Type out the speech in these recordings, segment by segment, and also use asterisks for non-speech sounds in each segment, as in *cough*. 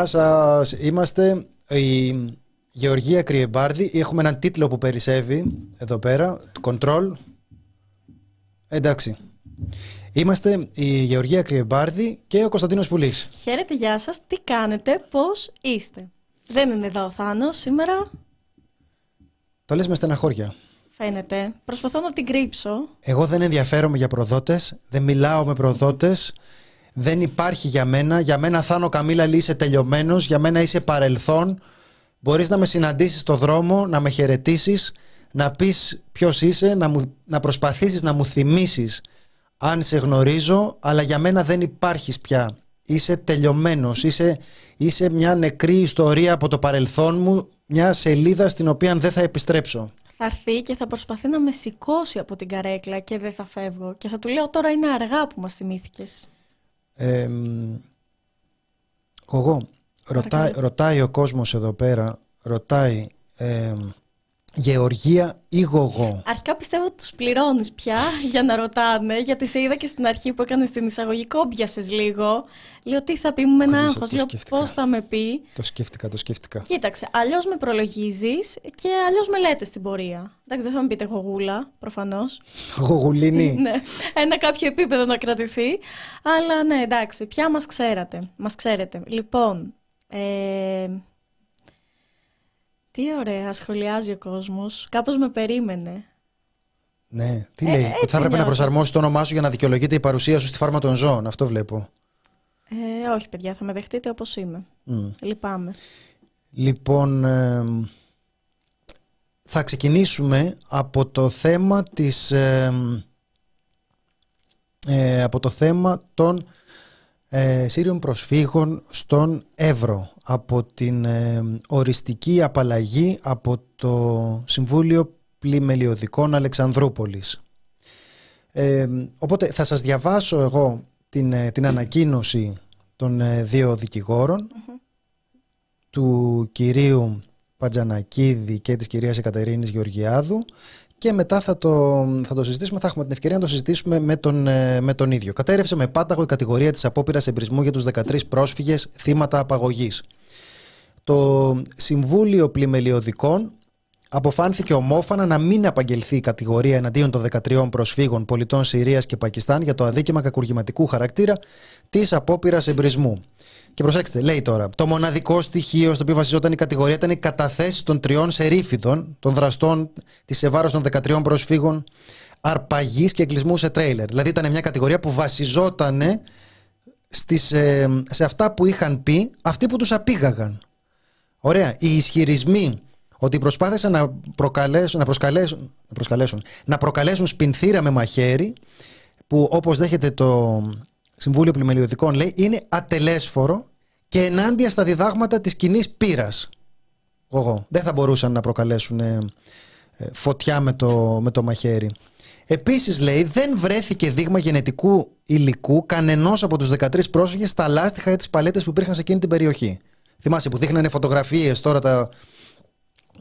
Γεια σας. Είμαστε η Γεωργία Κρυεμπάρδη. Έχουμε έναν τίτλο που περισσεύει εδώ πέρα. Control. Εντάξει. Είμαστε η Γεωργία Κρυεμπάρδη και ο Κωνσταντίνος Πουλής. Χαίρετε, γεια σας. Τι κάνετε, πώς είστε; Δεν είναι εδώ ο Θάνος σήμερα. Το λες με στεναχώρια. Φαίνεται. Προσπαθώ να την κρύψω. Εγώ δεν ενδιαφέρομαι για προδότες, δεν μιλάω με προδότες, δεν υπάρχει για μένα. Για μένα Θάνο Καμίλα είσαι τελειωμένος, για μένα είσαι παρελθόν. Μπορείς να με συναντήσεις στο δρόμο, να με χαιρετήσεις, να πεις ποιος είσαι, να, μου, να προσπαθήσεις να μου θυμίσεις αν σε γνωρίζω, αλλά για μένα δεν υπάρχεις πια. Είσαι τελειωμένος, είσαι, είσαι μια νεκρή ιστορία από το παρελθόν μου, μια σελίδα στην οποία δεν θα επιστρέψω θα έρθει και θα προσπαθεί να με σηκώσει από την καρέκλα και δεν θα φεύγω. Και θα του λέω τώρα είναι αργά που μας θυμήθηκες. Ε, εγώ, ρωτάει, ρωτάει ο κόσμος εδώ πέρα, ρωτάει... Γεωργία ή Γογό; Αρχικά πιστεύω ότι τους πληρώνεις πια *laughs* για να ρωτάνε, γιατί σε είδα και στην αρχή που έκανε την εισαγωγή. Κόμπιασες λίγο. Λέω τι θα πει μου με ένα άγχο. Λέω πώς θα με πει. Το σκέφτηκα, το σκέφτηκα. Κοίταξε, αλλιώς με προλογίζεις και αλλιώς με λέτε στην πορεία. Εντάξει, δεν θα με πείτε γογούλα, προφανώς. *laughs* Γογουλίνη. *laughs* ναι, ένα κάποιο επίπεδο να κρατηθεί. Αλλά ναι, εντάξει, πια μας ξέρατε. Μας ξέρετε. Λοιπόν. Ε, τι ωραία, σχολιάζει ο κόσμος. Κάπως με περίμενε. Ναι, τι ε, λέει, ότι θα έπρεπε να προσαρμόσει το όνομά σου για να δικαιολογείται η παρουσία σου στη φάρμα των ζώων. Αυτό βλέπω. Ε, όχι, παιδιά, θα με δεχτείτε όπως είμαι. Mm. Λυπάμαι. Λοιπόν, θα ξεκινήσουμε από το θέμα της... Ε, από το θέμα των ε, Σύριων προσφύγων στον Εύρο από την ε, οριστική απαλλαγή από το Συμβούλιο Πλημελιωδικών Αλεξανδρούπολης. Ε, οπότε θα σας διαβάσω εγώ την, ε, την ανακοίνωση των δύο του κυρίου Παντζανακίδη και της κυρίας Εκατερίνης Γεωργιάδου και μετά θα το, θα το συζητήσουμε. Θα έχουμε την ευκαιρία να το συζητήσουμε με τον, ε, με τον ίδιο. Κατέρευσε με πάταγο η κατηγορία της απόπειρας εμπρισμού για τους 13 πρόσφυγες θύματα απαγωγής. Το Συμβούλιο Πλημελιωδικών αποφάνθηκε ομόφανα να μην απαγγελθεί η κατηγορία εναντίον των 13 προσφύγων πολιτών Συρίας και Πακιστάν για το αδίκημα κακουργηματικού χαρακτήρα της απόπειρας εμπρισμού. Και προσέξτε, λέει τώρα, το μοναδικό στοιχείο στο οποίο βασιζόταν η κατηγορία ήταν οι καταθέσει των τριών σερίφιδων, των δραστών της ευάρο των 13 προσφύγων αρπαγής και εγκλισμού σε τρέιλερ. Δηλαδή ήταν μια κατηγορία που βασιζόταν στις, ε, σε αυτά που είχαν πει αυτοί που τους απήγαγαν. Ωραία. Οι ισχυρισμοί ότι προσπάθησαν να, προκαλέσουν, να, προσκαλέσουν, να, προσκαλέσουν, να προκαλέσουν σπινθήρα με μαχαίρι που όπως δέχεται το Συμβούλιο Πλημελιωτικών λέει είναι ατελέσφορο και ενάντια στα διδάγματα της κοινής πείρας. Εγώ. Δεν θα μπορούσαν να προκαλέσουν ε, ε, φωτιά με το, με το μαχαίρι. Επίσης λέει δεν βρέθηκε δείγμα γενετικού υλικού κανενός από τους 13 πρόσφυγες στα λάστιχα ή τις παλέτες που υπήρχαν σε εκείνη την περιοχή. Θυμάσαι που δείχνανε φωτογραφίες τώρα τα,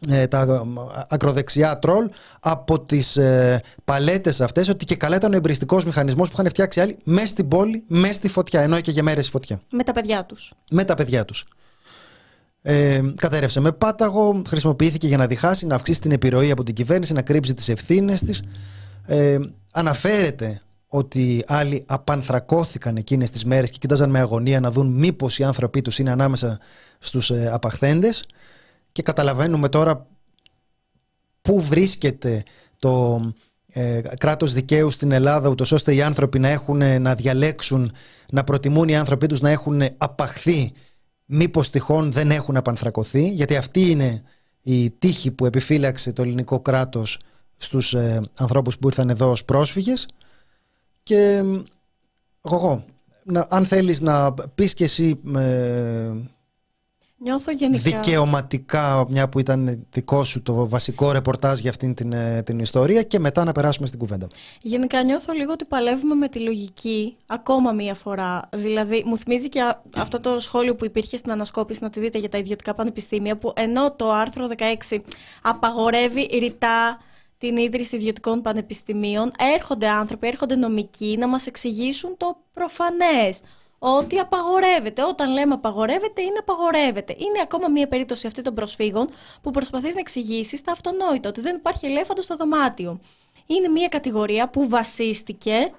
ε, τα ακροδεξιά τρόλ από τις ε, παλέτες αυτές ότι και καλά ήταν ο εμπριστικός μηχανισμός που είχαν φτιάξει άλλοι μέσα στην πόλη, μέσα στη φωτιά ενώ και για μέρες η φωτιά. Με τα παιδιά τους. Με τα παιδιά τους. Ε, κατέρευσε με πάταγο, χρησιμοποιήθηκε για να διχάσει, να αυξήσει την επιρροή από την κυβέρνηση, να κρύψει τις ευθύνες της. Ε, αναφέρεται ότι άλλοι απανθρακώθηκαν εκείνες τις μέρες και κοίταζαν με αγωνία να δουν μήπως οι άνθρωποι τους είναι ανάμεσα στους ε, απαχθέντες. Και καταλαβαίνουμε τώρα πού βρίσκεται το ε, κράτος δικαίου στην Ελλάδα ούτως ώστε οι άνθρωποι να έχουν να διαλέξουν, να προτιμούν οι άνθρωποι τους να έχουν απαχθεί. Μήπως τυχόν δεν έχουν απανθρακωθεί γιατί αυτή είναι η τύχη που επιφύλαξε το ελληνικό κράτος στους ε, ανθρώπους που ήρθαν εδώ ως πρόσφυγες και εγώ, αν θέλεις να πεις και εσύ ε, Νιώθω γενικά... δικαιωματικά, μια που ήταν δικό σου το βασικό ρεπορτάζ για αυτήν την, ε, την ιστορία και μετά να περάσουμε στην κουβέντα. Γενικά νιώθω λίγο ότι παλεύουμε με τη λογική ακόμα μία φορά. Δηλαδή μου θυμίζει και αυτό το σχόλιο που υπήρχε στην ανασκόπηση να τη δείτε για τα ιδιωτικά πανεπιστήμια που ενώ το άρθρο 16 απαγορεύει ρητά την ίδρυση ιδιωτικών πανεπιστημίων έρχονται άνθρωποι, έρχονται νομικοί να μας εξηγήσουν το προφανές ότι απαγορεύεται. Όταν λέμε απαγορεύεται, είναι απαγορεύεται. Είναι ακόμα μια περίπτωση αυτή των προσφύγων που προσπαθείς να εξηγήσεις τα αυτονόητα, ότι δεν υπάρχει ελέφαντος στο δωμάτιο. Είναι μια κατηγορία που βασίστηκε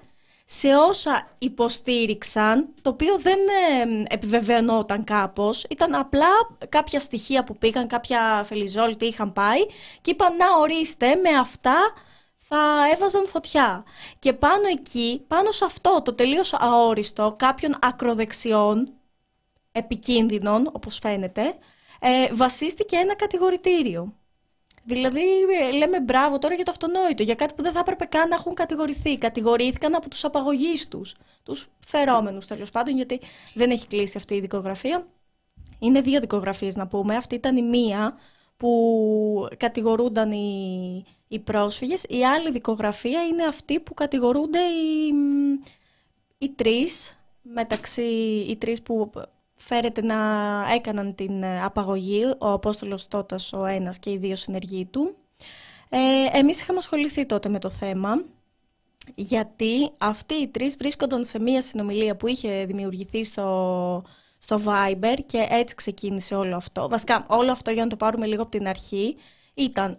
σε όσα υποστήριξαν, το οποίο δεν ε, επιβεβαιωνόταν κάπως, ήταν απλά κάποια στοιχεία που πήγαν, κάποια φελιζόλ είχαν πάει και είπαν να ορίστε με αυτά θα έβαζαν φωτιά. Και πάνω εκεί, πάνω σε αυτό το τελείως αόριστο κάποιων ακροδεξιών, επικίνδυνων όπως φαίνεται, ε, βασίστηκε ένα κατηγορητήριο. Δηλαδή, ε, λέμε μπράβο τώρα για το αυτονόητο, για κάτι που δεν θα έπρεπε καν να έχουν κατηγορηθεί. Κατηγορήθηκαν από τους απαγωγείς τους, τους φερόμενους τέλος πάντων, γιατί δεν έχει κλείσει αυτή η δικογραφία. Είναι δύο δικογραφίες να πούμε. Αυτή ήταν η μία που κατηγορούνταν οι, οι πρόσφυγες. Η άλλη δικογραφία είναι αυτή που κατηγορούνται οι, οι τρεις, μεταξύ οι τρεις που φέρεται να έκαναν την ε, απαγωγή, ο Απόστολος Τότας ο ένας και οι δύο συνεργοί του. Ε, εμείς είχαμε ασχοληθεί τότε με το θέμα, γιατί αυτοί οι τρεις βρίσκονταν σε μία συνομιλία που είχε δημιουργηθεί στο, στο Viber και έτσι ξεκίνησε όλο αυτό. Βασικά όλο αυτό για να το πάρουμε λίγο από την αρχή ήταν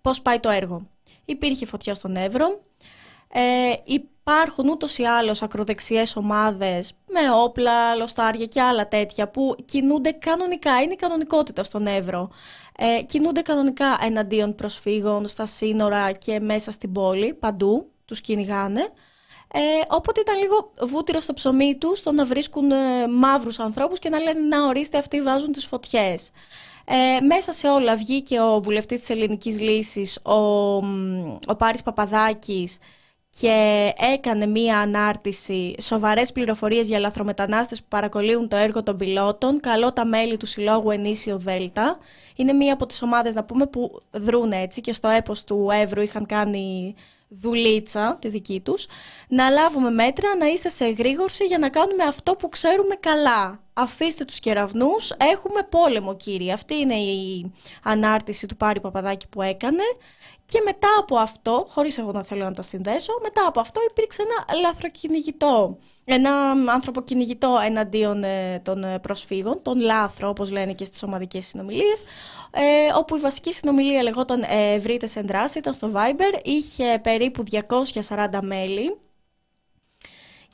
πώς πάει το έργο. Υπήρχε φωτιά στον Εύρο, ε, υπάρχουν ούτως ή άλλως ακροδεξιές ομάδες με όπλα, λοστάρια και άλλα τέτοια που κινούνται κανονικά, είναι η κανονικότητα στον Εύρο. Ε, κινούνται κανονικά εναντίον προσφύγων στα σύνορα και μέσα στην πόλη, παντού, τους κυνηγάνε. Ε, οπότε ήταν λίγο βούτυρο στο ψωμί τους στο να βρίσκουν ε, μαύρους ανθρώπους και να λένε να ορίστε αυτοί βάζουν τις φωτιές. Ε, μέσα σε όλα βγήκε ο βουλευτής της Ελληνικής Λύσης, ο, ο Πάρης Παπαδάκης, και έκανε μία ανάρτηση σοβαρές πληροφορίες για λαθρομετανάστες που παρακολύουν το έργο των πιλότων. Καλό τα μέλη του Συλλόγου Ενίσιο Δέλτα. Είναι μία από τις ομάδες να πούμε που δρούν έτσι και στο έπος του Εύρου είχαν κάνει δουλίτσα τη δική τους. Να λάβουμε μέτρα, να είστε σε εγρήγορση για να κάνουμε αυτό που ξέρουμε καλά. Αφήστε τους κεραυνούς, έχουμε πόλεμο κύριε. Αυτή είναι η ανάρτηση του Πάρη Παπαδάκη που έκανε. Και μετά από αυτό, χωρίς εγώ να θέλω να τα συνδέσω, μετά από αυτό υπήρξε ένα λαθροκυνηγητό, ένα άνθρωπο κυνηγητό εναντίον ε, των ε, προσφύγων, τον λάθρο όπως λένε και στις ομαδικές συνομιλίες, ε, όπου η βασική συνομιλία λεγόταν ε, «Βρείτε σε δράση», ήταν στο Viber, είχε περίπου 240 μέλη,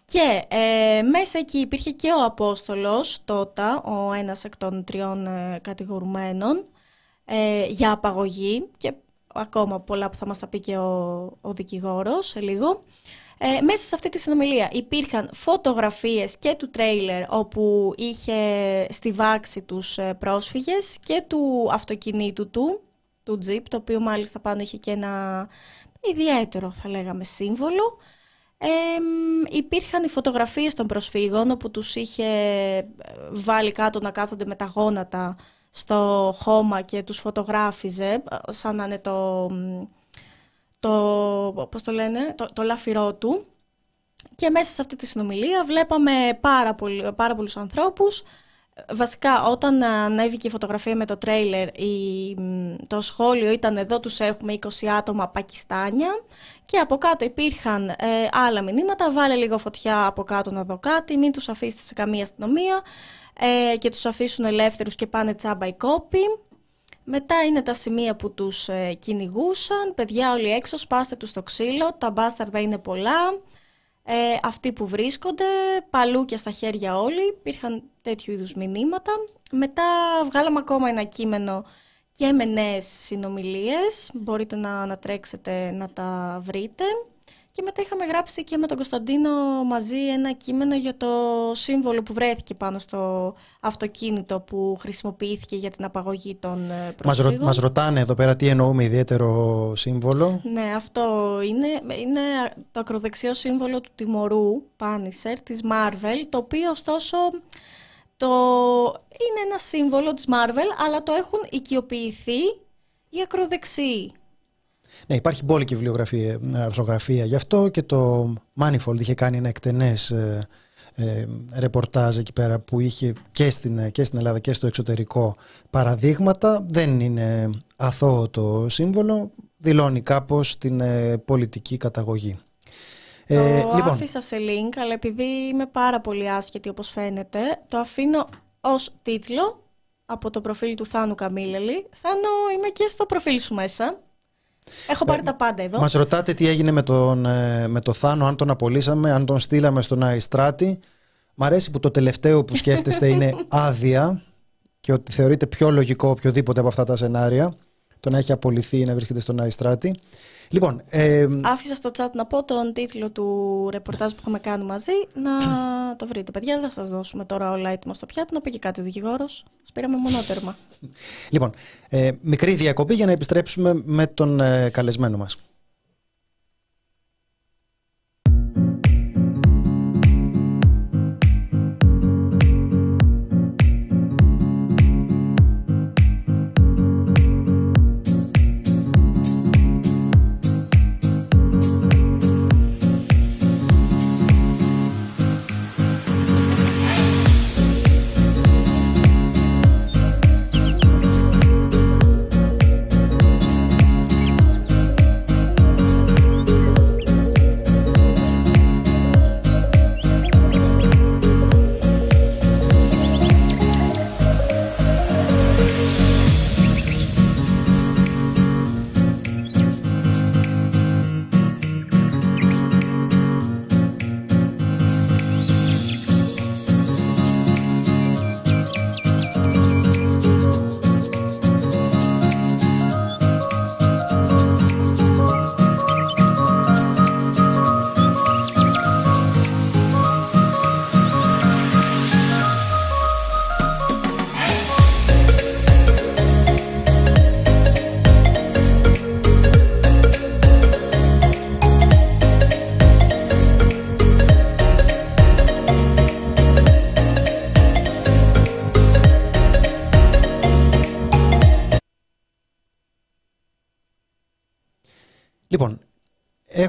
και ε, μέσα εκεί υπήρχε και ο Απόστολος, τότε, ο ένας εκ των τριών ε, κατηγορουμένων, για απαγωγή και ακόμα πολλά που θα μας τα πει και ο, ο δικηγόρος σε λίγο. Ε, μέσα σε αυτή τη συνομιλία υπήρχαν φωτογραφίες και του τρέιλερ όπου είχε στη βάξη τους ε, πρόσφυγες και του αυτοκινήτου του, του Jeep, το οποίο μάλιστα πάνω είχε και ένα ιδιαίτερο θα λέγαμε σύμβολο. Ε, υπήρχαν οι φωτογραφίες των προσφύγων όπου τους είχε ε, βάλει κάτω να κάθονται με τα γόνατα στο χώμα και τους φωτογράφιζε σαν να είναι το, το, πώς το, λένε, το, το λάφυρό του. Και μέσα σε αυτή τη συνομιλία βλέπαμε πάρα, πολύ, πάρα πολλούς ανθρώπους. Βασικά όταν ανέβηκε η φωτογραφία με το τρέιλερ η, το σχόλιο ήταν εδώ τους έχουμε 20 άτομα Πακιστάνια και από κάτω υπήρχαν ε, άλλα μηνύματα βάλε λίγο φωτιά από κάτω να δω κάτι μην τους αφήσετε σε καμία αστυνομία ε, και τους αφήσουν ελεύθερους και πάνε τσάμπα οι κόποι. Μετά είναι τα σημεία που τους ε, κυνηγούσαν. Παιδιά όλοι έξω, σπάστε τους στο ξύλο, τα μπάσταρδα είναι πολλά. Ε, αυτοί που βρίσκονται, παλούκια στα χέρια όλοι, υπήρχαν τέτοιου είδους μηνύματα. Μετά βγάλαμε ακόμα ένα κείμενο και με νέες συνομιλίες, μπορείτε να ανατρέξετε να τα βρείτε. Και μετά είχαμε γράψει και με τον Κωνσταντίνο μαζί ένα κείμενο για το σύμβολο που βρέθηκε πάνω στο αυτοκίνητο που χρησιμοποιήθηκε για την απαγωγή των ε, προσφύγων. Μας, ρωτάνε εδώ πέρα τι εννοούμε ιδιαίτερο σύμβολο. Ναι, αυτό είναι. Είναι το ακροδεξιό σύμβολο του τιμωρού Πάνισερ της Marvel, το οποίο ωστόσο το... είναι ένα σύμβολο της Marvel, αλλά το έχουν οικειοποιηθεί οι ακροδεξιοί. Ναι, υπάρχει μπόλικη βιβλιογραφία, αρθρογραφία γι' αυτό και το Manifold είχε κάνει ένα εκτενές ε, ε, ρεπορτάζ εκεί πέρα που είχε και στην, και στην Ελλάδα και στο εξωτερικό παραδείγματα. Δεν είναι αθώο το σύμβολο, δηλώνει κάπως την ε, πολιτική καταγωγή. Ε, το λοιπόν. άφησα σε link, αλλά επειδή είμαι πάρα πολύ άσχετη όπως φαίνεται, το αφήνω ως τίτλο από το προφίλ του Θάνου Καμίλελη. Θάνο, είμαι και στο προφίλ σου μέσα. Έχω πάρει ε, τα πάντα εδώ. Μας ρωτάτε τι έγινε με τον, ε, με το Θάνο, αν τον απολύσαμε, αν τον στείλαμε στον Αϊστράτη. Μ' αρέσει που το τελευταίο που σκέφτεστε είναι *laughs* άδεια και ότι θεωρείται πιο λογικό οποιοδήποτε από αυτά τα σενάρια το να έχει απολυθεί ή να βρίσκεται στον Αϊστράτη. Λοιπόν, ε, Άφησα στο chat να πω τον τίτλο του ρεπορτάζ που έχουμε κάνει μαζί να το βρείτε. Παιδιά, δεν θα σας δώσουμε τώρα όλα έτοιμα στο πιάτο, να πει και κάτι ο δικηγόρος. Σπήραμε μονότερμα. Λοιπόν, ε, μικρή διακοπή για να επιστρέψουμε με τον ε, καλεσμένο μας.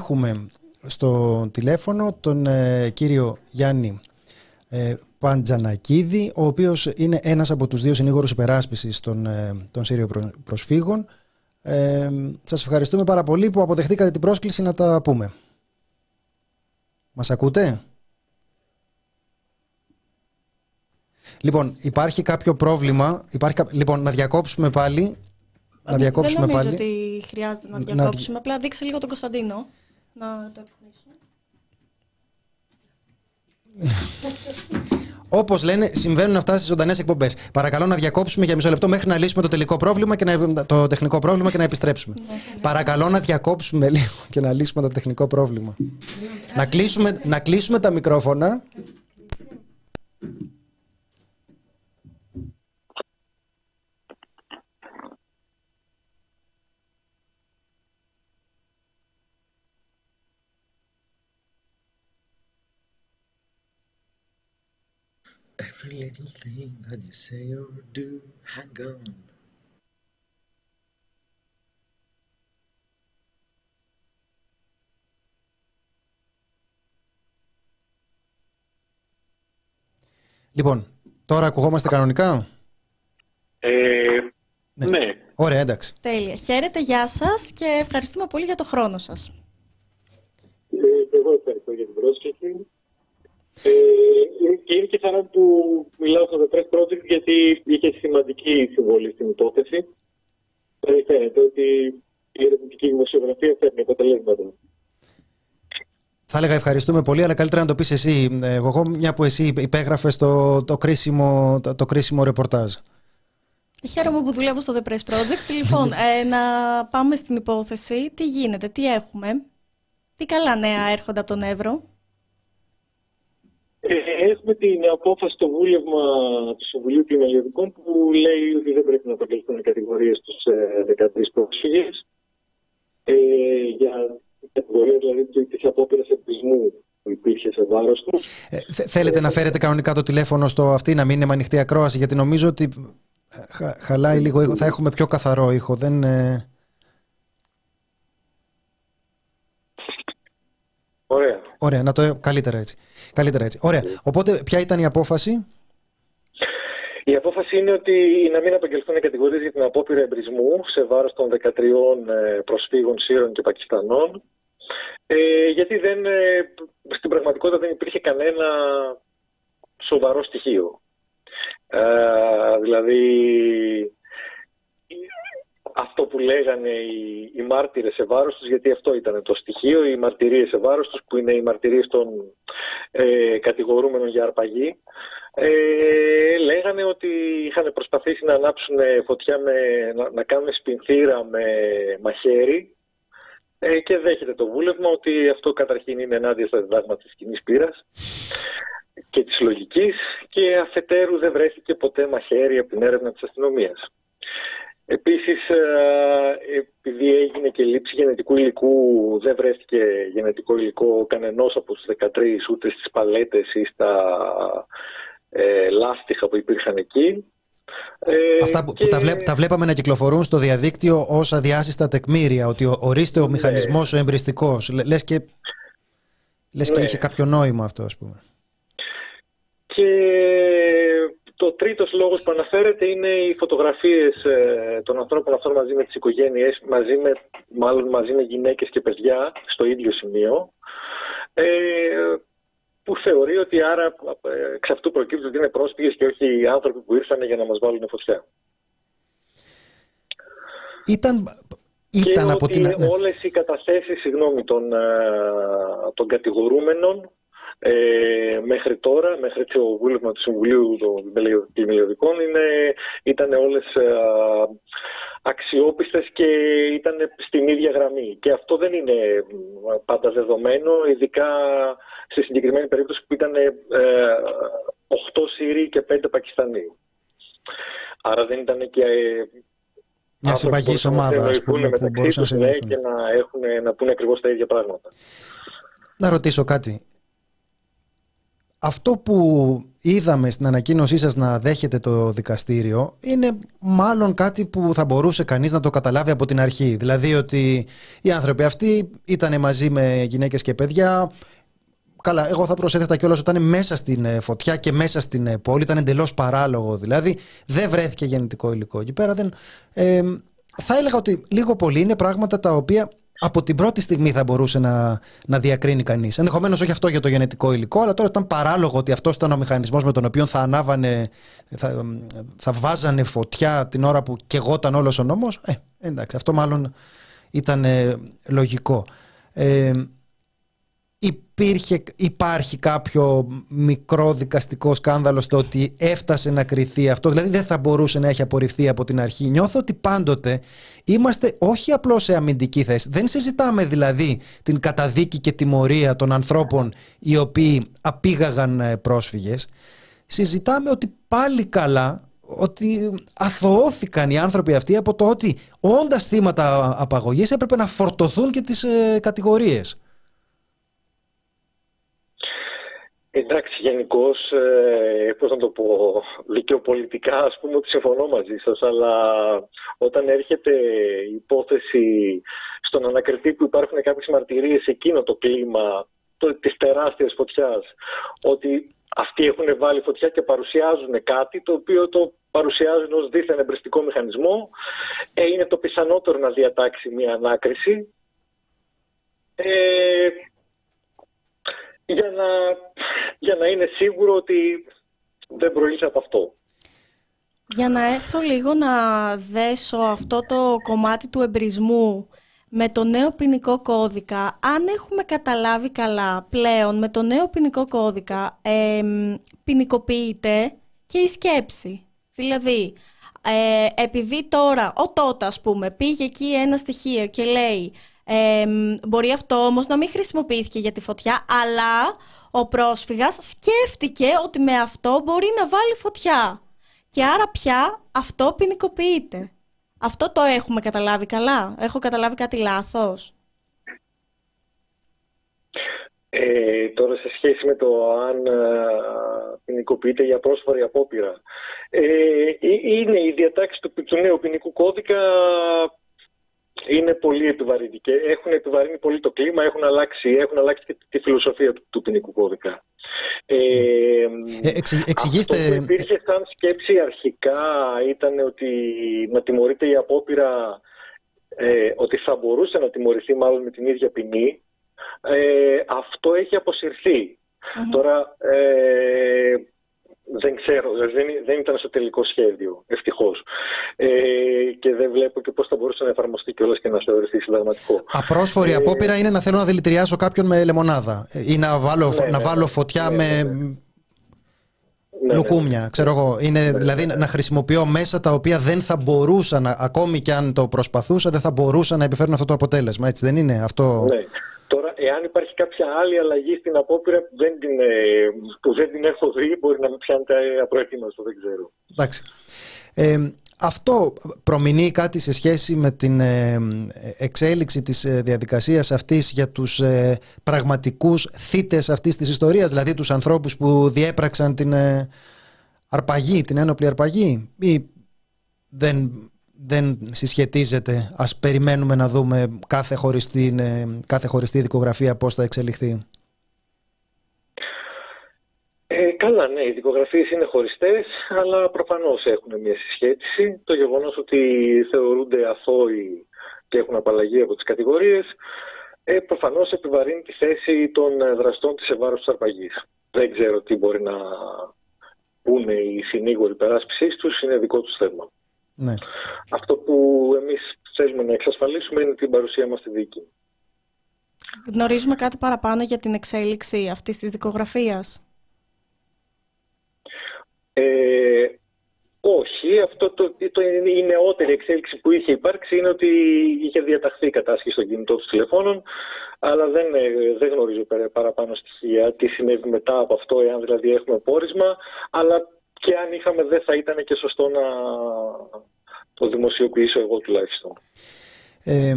Έχουμε στο τηλέφωνο τον ε, κύριο Γιάννη ε, Παντζανακίδη, ο οποίος είναι ένας από τους δύο συνήγορους υπεράσπισης των, ε, των Σύριων προσφύγων. Ε, σας ευχαριστούμε πάρα πολύ που αποδεχτήκατε την πρόσκληση να τα πούμε. Μας ακούτε; Λοιπόν, υπάρχει κάποιο πρόβλημα. Υπάρχει... Λοιπόν, να διακόψουμε πάλι να διακόψουμε δεν νομίζω ότι χρειάζεται να διακόψουμε. Να... Απλά δείξε λίγο τον Κωνσταντίνο. Να το επιθυμίσουμε. Όπως λένε, συμβαίνουν αυτά στις ζωντανές εκπομπές. Παρακαλώ να διακόψουμε για μισό λεπτό μέχρι να λύσουμε το τελικό πρόβλημα και να, το τεχνικό πρόβλημα και να επιστρέψουμε. Ναι, ναι. Παρακαλώ να διακόψουμε λίγο και να λύσουμε το τεχνικό πρόβλημα. να, κλείσουμε, να κλείσουμε τα μικρόφωνα. Every little thing that you say or do, hang on. Λοιπόν, τώρα ακουγόμαστε κανονικά; Ε, ναι. ναι. Ωραία, εντάξει. Τέλεια. Χαίρετε, γεια σας και ευχαριστούμε πολύ για το χρόνο σας. Ε, εγώ ευχαριστώ για την πρόσκληση. Ε, και είναι και χαρά που μιλάω στο The Press Project γιατί είχε σημαντική συμβολή στην υπόθεση. Δηλαδή φαίνεται ότι η ερευνητική δημοσιογραφία φέρνει αποτελέσματα. Θα έλεγα ευχαριστούμε πολύ, αλλά καλύτερα να το πεις εσύ, ε, εγώ, μια που εσύ υπέγραφες το, το, κρίσιμο, το, το κρίσιμο ρεπορτάζ. Χαίρομαι που δουλεύω στο The Press Project. *laughs* λοιπόν, ε, να πάμε στην υπόθεση. Τι γίνεται, τι έχουμε, τι καλά νέα έρχονται από τον Εύρο. Ε, έχουμε την απόφαση στο βούλευμα του Συμβουλίου Κλιμελιωτικών που λέει ότι δεν πρέπει να απαγγελθούν κατηγορίες στου 13 πρόσφυγες ε, για την κατηγορία δηλαδή της απόπειρας εμπισμού που υπήρχε σε βάρος του. Ε, θέλετε να φέρετε κανονικά το τηλέφωνο στο αυτή, να μην είναι με ανοιχτή ακρόαση, γιατί νομίζω ότι χαλάει λίγο ήχο. Θα έχουμε πιο καθαρό ήχο. Δεν, Ωραία. Ωραία, να το καλύτερα έτσι. Καλύτερα έτσι. Ωραία. Οπότε, ποια ήταν η απόφαση; Η απόφαση είναι ότι να μην απαγγελθούν οι κατηγορίες για την απόπειρα εμπρισμού σε βάρος των 13 ε, προσφύγων Σύρων και Πακιστανών Ε, γιατί δεν, ε, στην πραγματικότητα δεν υπήρχε κανένα σοβαρό στοιχείο. Ε, δηλαδή αυτό που λέγανε οι, οι μάρτυρες σε βάρος τους, γιατί αυτό ήταν το στοιχείο, οι μαρτυρίες σε βάρος τους, που είναι οι μαρτυρίες των ε, κατηγορούμενων για αρπαγή, ε, λέγανε ότι είχαν προσπαθήσει να ανάψουν φωτιά, με, να, να κάνουν σπινθήρα με μαχαίρι ε, και δέχεται το βούλευμα ότι αυτό καταρχήν είναι ενάντια στα διδάγματα της κοινής πείρας και της λογικής και αφετέρου δεν βρέθηκε ποτέ μαχαίρι από την έρευνα της αστυνομίας. Επίσης, ε, επειδή έγινε και λήψη γενετικού υλικού, δεν βρέθηκε γενετικό υλικό κανενός από τους 13 ούτε στις παλέτες ή στα ε, λάστιχα που υπήρχαν εκεί. Ε, Αυτά που, τα, βλέπ, τα βλέπαμε να κυκλοφορούν στο διαδίκτυο ως αδιάσυστα τεκμήρια, ότι ορίστε ο ναι. μηχανισμός ο εμπριστικός. Λες και, λες και ναι. είχε κάποιο νόημα αυτό, ας πούμε. Και το τρίτος λόγος που αναφέρεται είναι οι φωτογραφίες ε, των ανθρώπων αυτών μαζί με τις οικογένειες, μαζί με, μάλλον μαζί με γυναίκες και παιδιά στο ίδιο σημείο, ε, που θεωρεί ότι άρα ε, εξ αυτού προκύπτει ότι είναι πρόσφυγες και όχι οι άνθρωποι που ήρθαν για να μας βάλουν φωτιά. Ήταν, ήταν και από ότι την... όλες οι καταθέσεις συγγνώμη, των, των κατηγορούμενων ε, μέχρι τώρα, μέχρι το βούλευμα του Συμβουλίου των Πλημελιωδικών ήταν όλες ε, αξιόπιστες και ήταν στην ίδια γραμμή. Και αυτό δεν είναι πάντα δεδομένο, ειδικά σε συγκεκριμένη περίπτωση που ήταν ε, 8 Σύριοι και 5 Πακιστανοί. Άρα δεν ήταν και ε, μια συμπαγής ομάδα ας πούμε, που μπορούσαν να ναι, και να, έχουν, να πούνε ακριβώς τα ίδια πράγματα. Να ρωτήσω κάτι αυτό που είδαμε στην ανακοίνωσή σας να δέχεται το δικαστήριο είναι μάλλον κάτι που θα μπορούσε κανείς να το καταλάβει από την αρχή. Δηλαδή ότι οι άνθρωποι αυτοί ήταν μαζί με γυναίκες και παιδιά. Καλά, εγώ θα προσέθετα κιόλας ότι ήταν μέσα στην ε, φωτιά και μέσα στην ε, πόλη. Ήταν εντελώς παράλογο δηλαδή. Δεν βρέθηκε γεννητικό υλικό εκεί πέρα. Δεν, ε, θα έλεγα ότι λίγο πολύ είναι πράγματα τα οποία από την πρώτη στιγμή θα μπορούσε να, να διακρίνει κανείς. Ενδεχομένως όχι αυτό για το γενετικό υλικό, αλλά τώρα ήταν παράλογο ότι αυτός ήταν ο μηχανισμός με τον οποίο θα ανάβανε, θα, θα βάζανε φωτιά την ώρα που κεγόταν όλος ο νόμος. Ε, εντάξει, αυτό μάλλον ήταν ε, λογικό. Ε, υπήρχε, υπάρχει κάποιο μικρό δικαστικό σκάνδαλο στο ότι έφτασε να κριθεί αυτό, δηλαδή δεν θα μπορούσε να έχει απορριφθεί από την αρχή. Νιώθω ότι πάντοτε είμαστε όχι απλώς σε αμυντική θέση. Δεν συζητάμε δηλαδή την καταδίκη και τιμωρία των ανθρώπων οι οποίοι απήγαγαν ε, πρόσφυγες. Συζητάμε ότι πάλι καλά ότι αθωώθηκαν οι άνθρωποι αυτοί από το ότι όντας θύματα απαγωγής έπρεπε να φορτωθούν και τις ε, κατηγορίες. Εντάξει, γενικώς, ε, πώς να το πω, δικαιοπολιτικά ας πούμε ότι συμφωνώ μαζί σας, αλλά όταν έρχεται η υπόθεση στον ανακριτή που υπάρχουν κάποιες μαρτυρίες σε εκείνο το κλίμα το, της τεράστιας φωτιάς, ότι αυτοί έχουν βάλει φωτιά και παρουσιάζουν κάτι το οποίο το παρουσιάζουν ως δίθεν εμπριστικό μηχανισμό, ε, είναι το πιθανότερο να διατάξει μια ανάκριση. Ε, για να, για να είναι σίγουρο ότι δεν προήλθε από αυτό. Για να έρθω λίγο να δέσω αυτό το κομμάτι του εμπρισμού με το νέο ποινικό κώδικα, αν έχουμε καταλάβει καλά πλέον με το νέο ποινικό κώδικα ε, ποινικοποιείται και η σκέψη. Δηλαδή, ε, επειδή τώρα ο τότε ας πούμε πήγε εκεί ένα στοιχείο και λέει μπορεί αυτό όμως να μην χρησιμοποιήθηκε για τη φωτιά, αλλά ο πρόσφυγας σκέφτηκε ότι με αυτό μπορεί να βάλει φωτιά. Και άρα πια αυτό ποινικοποιείται. Αυτό το έχουμε καταλάβει καλά; Έχω καταλάβει κάτι λάθος; Ε, τώρα σε σχέση με το αν ε, ποινικοποιείται για πρόσφορη απόπειρα. Ε, είναι η διατάξη του, του νέου ποινικού κώδικα είναι πολύ επιβαρυντικέ. Έχουν επιβαρύνει πολύ το κλίμα, έχουν αλλάξει, έχουν αλλάξει και τη φιλοσοφία του, του ποινικού κώδικα. Ε, ε, εξηγήστε... Αυτό που υπήρχε σαν σκέψη αρχικά ήταν ότι να τιμωρείται η απόπειρα, ε, ότι θα μπορούσε να τιμωρηθεί μάλλον με την ίδια ποινή, Ε, αυτό έχει Τώρα ε, δεν ξέρω, δεν, δεν ήταν στο τελικό σχέδιο, ευτυχώς. Ε, και δεν βλέπω και πώς θα μπορούσε να εφαρμοστεί κιόλας και να θεωρηθεί συνταγματικό. Απρόσφορη ε, απόπειρα είναι να θέλω να δηλητηριάσω κάποιον με λεμονάδα ή να βάλω, ναι, να ναι, βάλω ναι. φωτιά με. Ναι, λουκούμια, ξέρω εγώ. Είναι δηλαδή να χρησιμοποιώ μέσα τα οποία δεν θα μπορούσαν, ακόμη και αν το προσπαθούσα, δεν θα μπορούσαν να επιφέρουν αυτό το αποτέλεσμα. Έτσι δεν είναι αυτό; Ναι. Τώρα, εάν υπάρχει κάποια άλλη αλλαγή στην απόπειρα που δεν την, ε, που δεν την έχω δει, μπορεί να με πιάνετε απροετοίμαστο, δεν ξέρω. Εντάξει. Ε, αυτό προμηνεί κάτι σε σχέση με την ε, εξέλιξη της ε, διαδικασίας αυτής για τους πραγματικούς θύτες αυτής της ιστορίας, δηλαδή τους ανθρώπους που διέπραξαν την αρπαγή, την ένοπλη αρπαγή ή δεν δεν συσχετίζεται. Ας περιμένουμε να δούμε κάθε χωριστή, κάθε χωριστή δικογραφία πώς θα εξελιχθεί. Ε, καλά, ναι, οι δικογραφίες είναι χωριστές, αλλά προφανώς έχουν μια συσχέτιση. Το γεγονός ότι θεωρούνται αθώοι και έχουν απαλλαγή από τις κατηγορίες, ε, προφανώς επιβαρύνει τη θέση των δραστών της ευάρου της αρπαγής. Δεν ξέρω τι μπορεί να πούνε οι συνήγοροι περάσπισης τους, είναι δικό τους θέμα. Ναι. Αυτό που εμείς θέλουμε να εξασφαλίσουμε είναι την παρουσία μας στη δίκη. Γνωρίζουμε κάτι παραπάνω για την εξέλιξη αυτής της δικογραφίας; Ε, όχι, αυτό το, το, η νεότερη εξέλιξη που είχε υπάρξει είναι ότι είχε διαταχθεί η κατάσχεση των κινητών τους τηλεφώνων, αλλά δεν, ε, δεν γνωρίζω παραπάνω στοιχεία τι συνέβη μετά από αυτό, εάν δηλαδή έχουμε πόρισμα, αλλά και αν είχαμε δεν θα ήταν και σωστό να το δημοσιοποιήσω εγώ τουλάχιστον. Ε,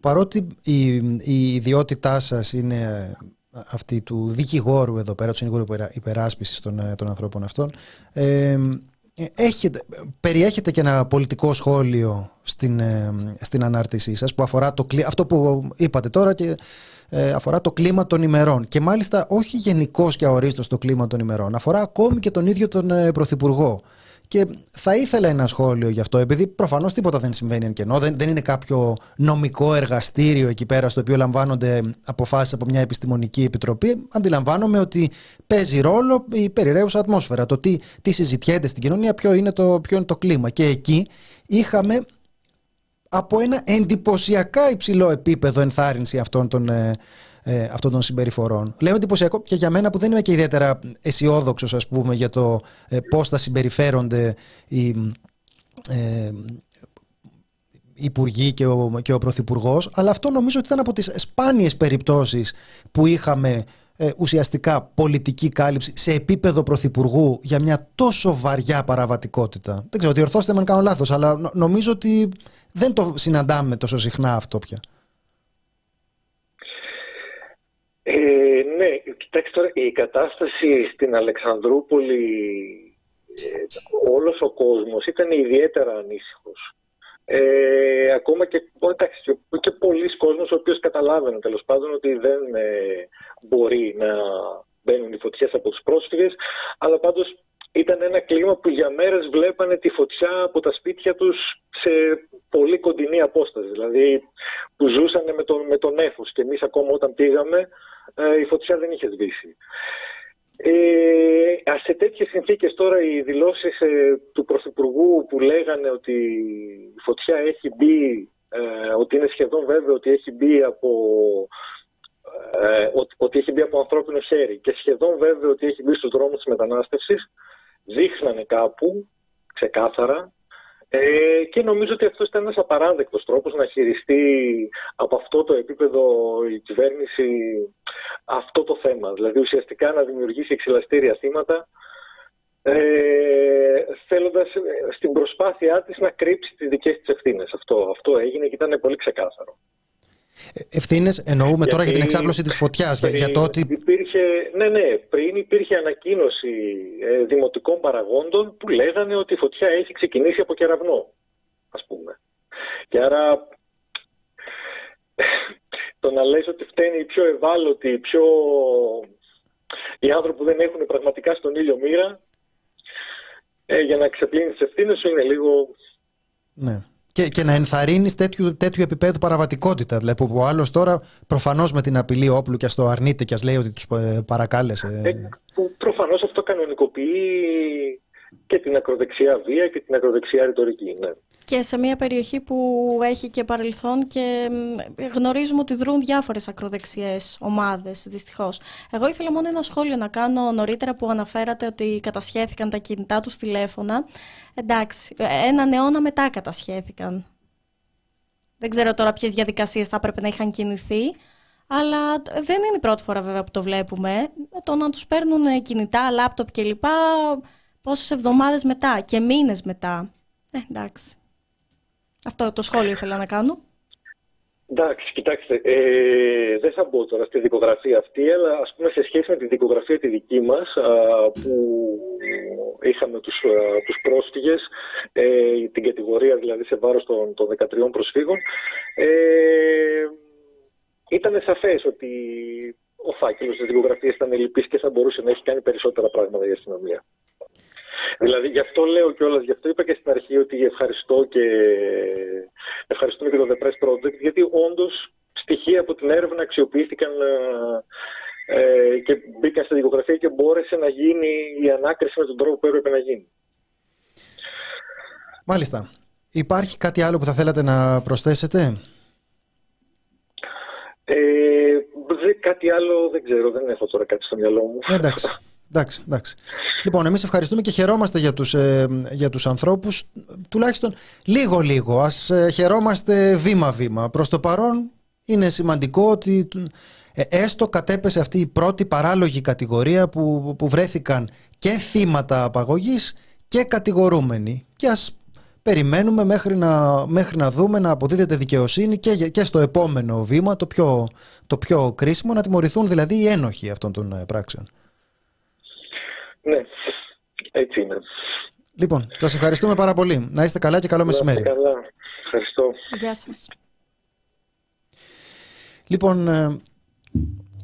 παρότι η, η ιδιότητά σας είναι αυτή του δικηγόρου εδώ πέρα, του συνηγόρου υπεράσπισης των, ε, των ανθρώπων αυτών, ε, έχετε, περιέχετε και ένα πολιτικό σχόλιο στην, στην ανάρτησή σας που αφορά το, αυτό που είπατε τώρα και ε, αφορά το κλίμα των ημερών. Και μάλιστα όχι γενικώς και αορίστως το κλίμα των ημερών. Αφορά ακόμη και τον ίδιο τον ε, Πρωθυπουργό. Και θα ήθελα ένα σχόλιο γι' αυτό, επειδή προφανώς τίποτα δεν συμβαίνει εν κενό. Δεν, δεν είναι κάποιο νομικό εργαστήριο εκεί πέρα στο οποίο λαμβάνονται αποφάσεις από μια επιστημονική επιτροπή. Αντιλαμβάνομαι ότι παίζει ρόλο η περιραίουσα ατμόσφαιρα. Το τι, τι συζητιέται στην κοινωνία, ποιο είναι, το, ποιο είναι το κλίμα. Και εκεί είχαμε από ένα εντυπωσιακά υψηλό επίπεδο ενθάρρυνση αυτών των, ε, ε, αυτών των συμπεριφορών. Λέω εντυπωσιακό και για μένα που δεν είμαι και ιδιαίτερα αισιόδοξος, ας πούμε, για το ε, πώς θα συμπεριφέρονται οι, ε, υπουργοί και ο, και ο Πρωθυπουργός, αλλά αυτό νομίζω ότι ήταν από τις σπάνιες περιπτώσεις που είχαμε ε, ουσιαστικά πολιτική κάλυψη σε επίπεδο πρωθυπουργού για μια τόσο βαριά παραβατικότητα. Δεν ξέρω, διορθώστε με αν κάνω λάθος, αλλά νομίζω ότι δεν το συναντάμε τόσο συχνά αυτό πια. Ε, ναι, κοιτάξτε τώρα, η κατάσταση στην Αλεξανδρούπολη, ε, όλος ο κόσμος ήταν ιδιαίτερα ανήσυχος. Ε, ακόμα και, εντάξει, και, και πολλοί κόσμος ο οποίος καταλάβαινε τέλος πάντων ότι δεν ε, μπορεί να μπαίνουν οι φωτιές από τους πρόσφυγες, αλλά πάντως ήταν ένα κλίμα που για μέρες βλέπανε τη φωτιά από τα σπίτια τους σε πολύ κοντινή απόσταση. Δηλαδή που ζούσαν με τον, με τον έφος και εμείς ακόμα όταν πήγαμε ε, η φωτιά δεν είχε σβήσει. Ε, σε τέτοιες συνθήκες τώρα οι δηλώσεις ε, του Πρωθυπουργού που λέγανε ότι η φωτιά έχει μπει, ε, ότι είναι σχεδόν βέβαιο ότι έχει μπει από ε, ότι, ότι έχει μπει από ανθρώπινο χέρι και σχεδόν βέβαιο ότι έχει μπει στους δρόμους της μετανάστευσης δείχνανε κάπου ξεκάθαρα ε, και νομίζω ότι αυτός ήταν ένας απαράδεκτος τρόπος να χειριστεί από αυτό το επίπεδο η κυβέρνηση αυτό το θέμα. Δηλαδή ουσιαστικά να δημιουργήσει εξελαστήρια θύματα ε, θέλοντας ε, στην προσπάθειά της να κρύψει τις δικές της ευθύνες. Αυτό, αυτό έγινε και ήταν πολύ ξεκάθαρο. Ευθύνες εννοούμε τώρα για την εξάπλωση της φωτιάς. Για, για το ότι. Υπήρχε, ναι, ναι, πριν υπήρχε ανακοίνωση ε, δημοτικών παραγόντων που λέγανε ότι η φωτιά έχει ξεκινήσει από κεραυνό, ας πούμε. Και άρα το να λες ότι φταίνει οι πιο ευάλωτοι, οι, πιο... οι άνθρωποι που δεν έχουν πραγματικά στον ήλιο μοίρα, ε, για να ξεπλύνεις τις ευθύνες σου είναι λίγο. Ναι. Και, και να ενθαρρύνεις τέτοιου, τέτοιου επίπεδου παραβατικότητα. Δηλαδή, που ο άλλος τώρα προφανώς με την απειλή όπλου και ας το αρνείται και ας λέει ότι τους ε, παρακάλεσε. Ε, προφανώς αυτό κανονικοποιεί και την ακροδεξιά βία και την ακροδεξιά ρητορική. Ναι. Και σε μια περιοχή που έχει και παρελθόν και γνωρίζουμε ότι δρούν διάφορες ακροδεξιές ομάδες, δυστυχώς. Εγώ ήθελα μόνο ένα σχόλιο να κάνω νωρίτερα που αναφέρατε ότι κατασχέθηκαν τα κινητά τους τηλέφωνα. Εντάξει, έναν αιώνα μετά κατασχέθηκαν. Δεν ξέρω τώρα ποιες διαδικασίες θα έπρεπε να είχαν κινηθεί. Αλλά δεν είναι η πρώτη φορά βέβαια που το βλέπουμε. Το να τους παίρνουν κινητά, λάπτοπ κλπ πόσες εβδομάδες μετά και μήνες μετά. Ε, εντάξει. Αυτό το σχόλιο ήθελα να κάνω. Εντάξει, κοιτάξτε, ε, δεν θα μπω τώρα στη δικογραφία αυτή, αλλά ας πούμε σε σχέση με τη δικογραφία τη δική μας, που είχαμε τους, α, τους πρόσφυγες, ε, την κατηγορία δηλαδή σε βάρος των, των 13 προσφύγων, ε, ήταν σαφές ότι ο φάκελος της δικογραφίας ήταν ελλειπής και θα μπορούσε να έχει κάνει περισσότερα πράγματα η αστυνομία. Δηλαδή γι' αυτό λέω κιόλας, γι' αυτό είπα και στην αρχή ότι ευχαριστώ και ευχαριστούμε και το The Press Project γιατί όντως στοιχεία από την έρευνα αξιοποιήθηκαν ε, ε, και μπήκαν στη δικογραφία και μπόρεσε να γίνει η ανάκριση με τον τρόπο που έπρεπε να γίνει. Μάλιστα. Υπάρχει κάτι άλλο που θα θέλατε να προσθέσετε; Ε, κάτι άλλο δεν ξέρω, δεν έχω τώρα κάτι στο μυαλό μου. Εντάξει. Εντάξει, εντάξει. Λοιπόν, εμείς ευχαριστούμε και χαιρόμαστε για τους, ε, για τους ανθρώπους, τουλάχιστον λίγο-λίγο. Ας ε, χαιρόμαστε βήμα-βήμα. Προς το παρόν είναι σημαντικό ότι ε, έστω κατέπεσε αυτή η πρώτη παράλογη κατηγορία που, που βρέθηκαν και θύματα απαγωγής και κατηγορούμενοι. Και ας περιμένουμε μέχρι να, μέχρι να δούμε να αποδίδεται δικαιοσύνη και, και στο επόμενο βήμα, το πιο, το πιο κρίσιμο, να τιμωρηθούν δηλαδή οι ένοχοι αυτών των ε, πράξεων. Ναι, έτσι είναι. Λοιπόν, σας ευχαριστούμε πάρα πολύ. Να είστε καλά και καλό μεσημέρι. Να είστε καλά. Ευχαριστώ. Γεια σας. Λοιπόν, ε,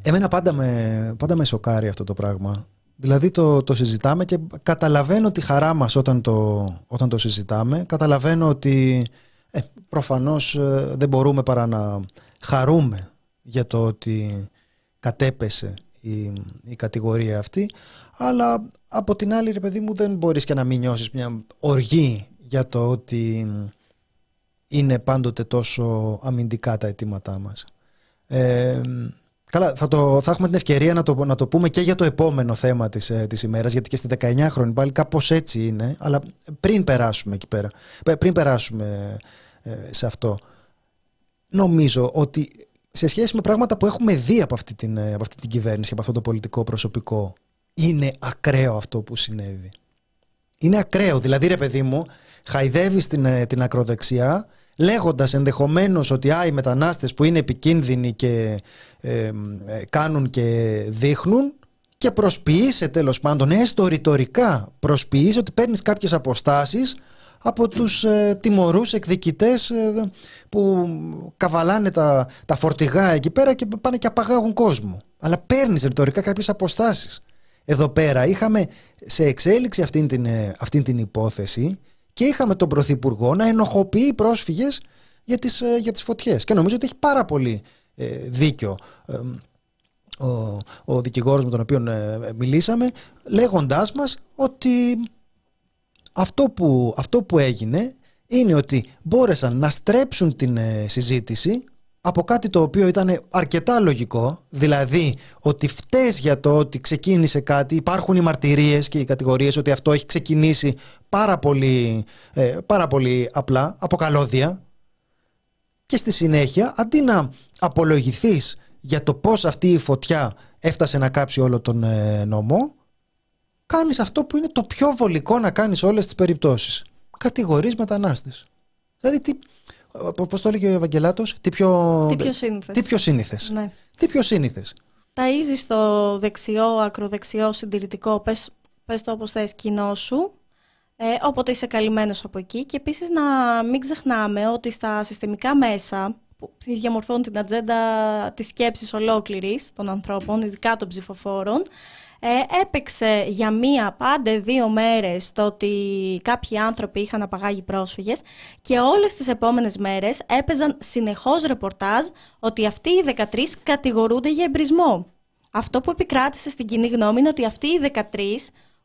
εμένα πάντα με, πάντα με σοκάρει αυτό το πράγμα. Δηλαδή το, το συζητάμε και καταλαβαίνω τη χαρά μας όταν το, όταν το συζητάμε. Καταλαβαίνω ότι ε, προφανώς ε, δεν μπορούμε παρά να χαρούμε για το ότι κατέπεσε η, η κατηγορία αυτή. Αλλά από την άλλη, ρε παιδί μου, δεν μπορείς και να μην νιώσεις μια οργή για το ότι είναι πάντοτε τόσο αμυντικά τα αιτήματά μας. Ε, καλά, θα, το, θα έχουμε την ευκαιρία να το, να το πούμε και για το επόμενο θέμα της, ε, της ημέρας, γιατί και στη 19 χρόνια πάλι κάπως έτσι είναι, αλλά πριν περάσουμε εκεί πέρα, πριν περάσουμε ε, σε αυτό, νομίζω ότι σε σχέση με πράγματα που έχουμε δει από αυτή την, ε, από αυτή την κυβέρνηση, από αυτό το πολιτικό προσωπικό, είναι ακραίο αυτό που συνέβη. Είναι ακραίο. Δηλαδή, ρε παιδί μου, χαϊδεύεις την, ε, την ακροδεξιά, λέγοντας ενδεχομένως ότι α, οι μετανάστες που είναι επικίνδυνοι και ε, ε, κάνουν και δείχνουν και προσποιείσαι τέλος πάντων, έστω ρητορικά προσποιείσαι ότι παίρνεις κάποιες αποστάσεις από τους ε, τιμωρούς εκδικητές ε, που καβαλάνε τα, τα φορτηγά εκεί πέρα και πάνε και απαγάγουν κόσμο. Αλλά παίρνεις ρητορικά κάποιες αποστάσεις εδώ πέρα είχαμε σε εξέλιξη αυτήν την, ε, αυτήν την υπόθεση και είχαμε τον Πρωθυπουργό να ενοχοποιεί πρόσφυγες για τις, ε, για τις φωτιές. Και νομίζω ότι έχει πάρα πολύ ε, δίκιο ο, ο δικηγόρος με τον οποίο μιλήσαμε λέγοντάς μας ότι αυτό που, αυτό που έγινε είναι ότι μπόρεσαν να στρέψουν την συζήτηση από κάτι το οποίο ήταν αρκετά λογικό, δηλαδή ότι φταίς για το ότι ξεκίνησε κάτι, υπάρχουν οι μαρτυρίες και οι κατηγορίες ότι αυτό έχει ξεκινήσει πάρα πολύ, ε, πάρα πολύ απλά, από καλώδια. Και στη συνέχεια αντί να απολογηθείς για το πώς αυτή η φωτιά έφτασε να κάψει όλο τον ε, νόμο, κάνεις αυτό που είναι το πιο βολικό να κάνεις όλες τις περιπτώσεις. Κατηγορείς μετανάστες. Δηλαδή τι, Πώς το έλεγε ο Ευαγγελάτος, τι πιο, τι πιο σύνηθες. Τι πιο σύνηθες. Ναι. Τι πιο σύνηθες. Ταΐζεις στο δεξιό, ακροδεξιό, συντηρητικό, πες, πες το όπως θες, κοινό σου, ε, όποτε είσαι καλυμμένος από εκεί και επίσης να μην ξεχνάμε ότι στα συστημικά μέσα που διαμορφώνουν την ατζέντα της σκέψης ολόκληρης των ανθρώπων, ειδικά των ψηφοφόρων, ε, έπαιξε για μία πάντε δύο μέρες το ότι κάποιοι άνθρωποι είχαν απαγάγει πρόσφυγες και όλες τις επόμενες μέρες έπαιζαν συνεχώς ρεπορτάζ ότι αυτοί οι 13 κατηγορούνται για εμπρισμό. Αυτό που επικράτησε στην κοινή γνώμη είναι ότι αυτοί οι 13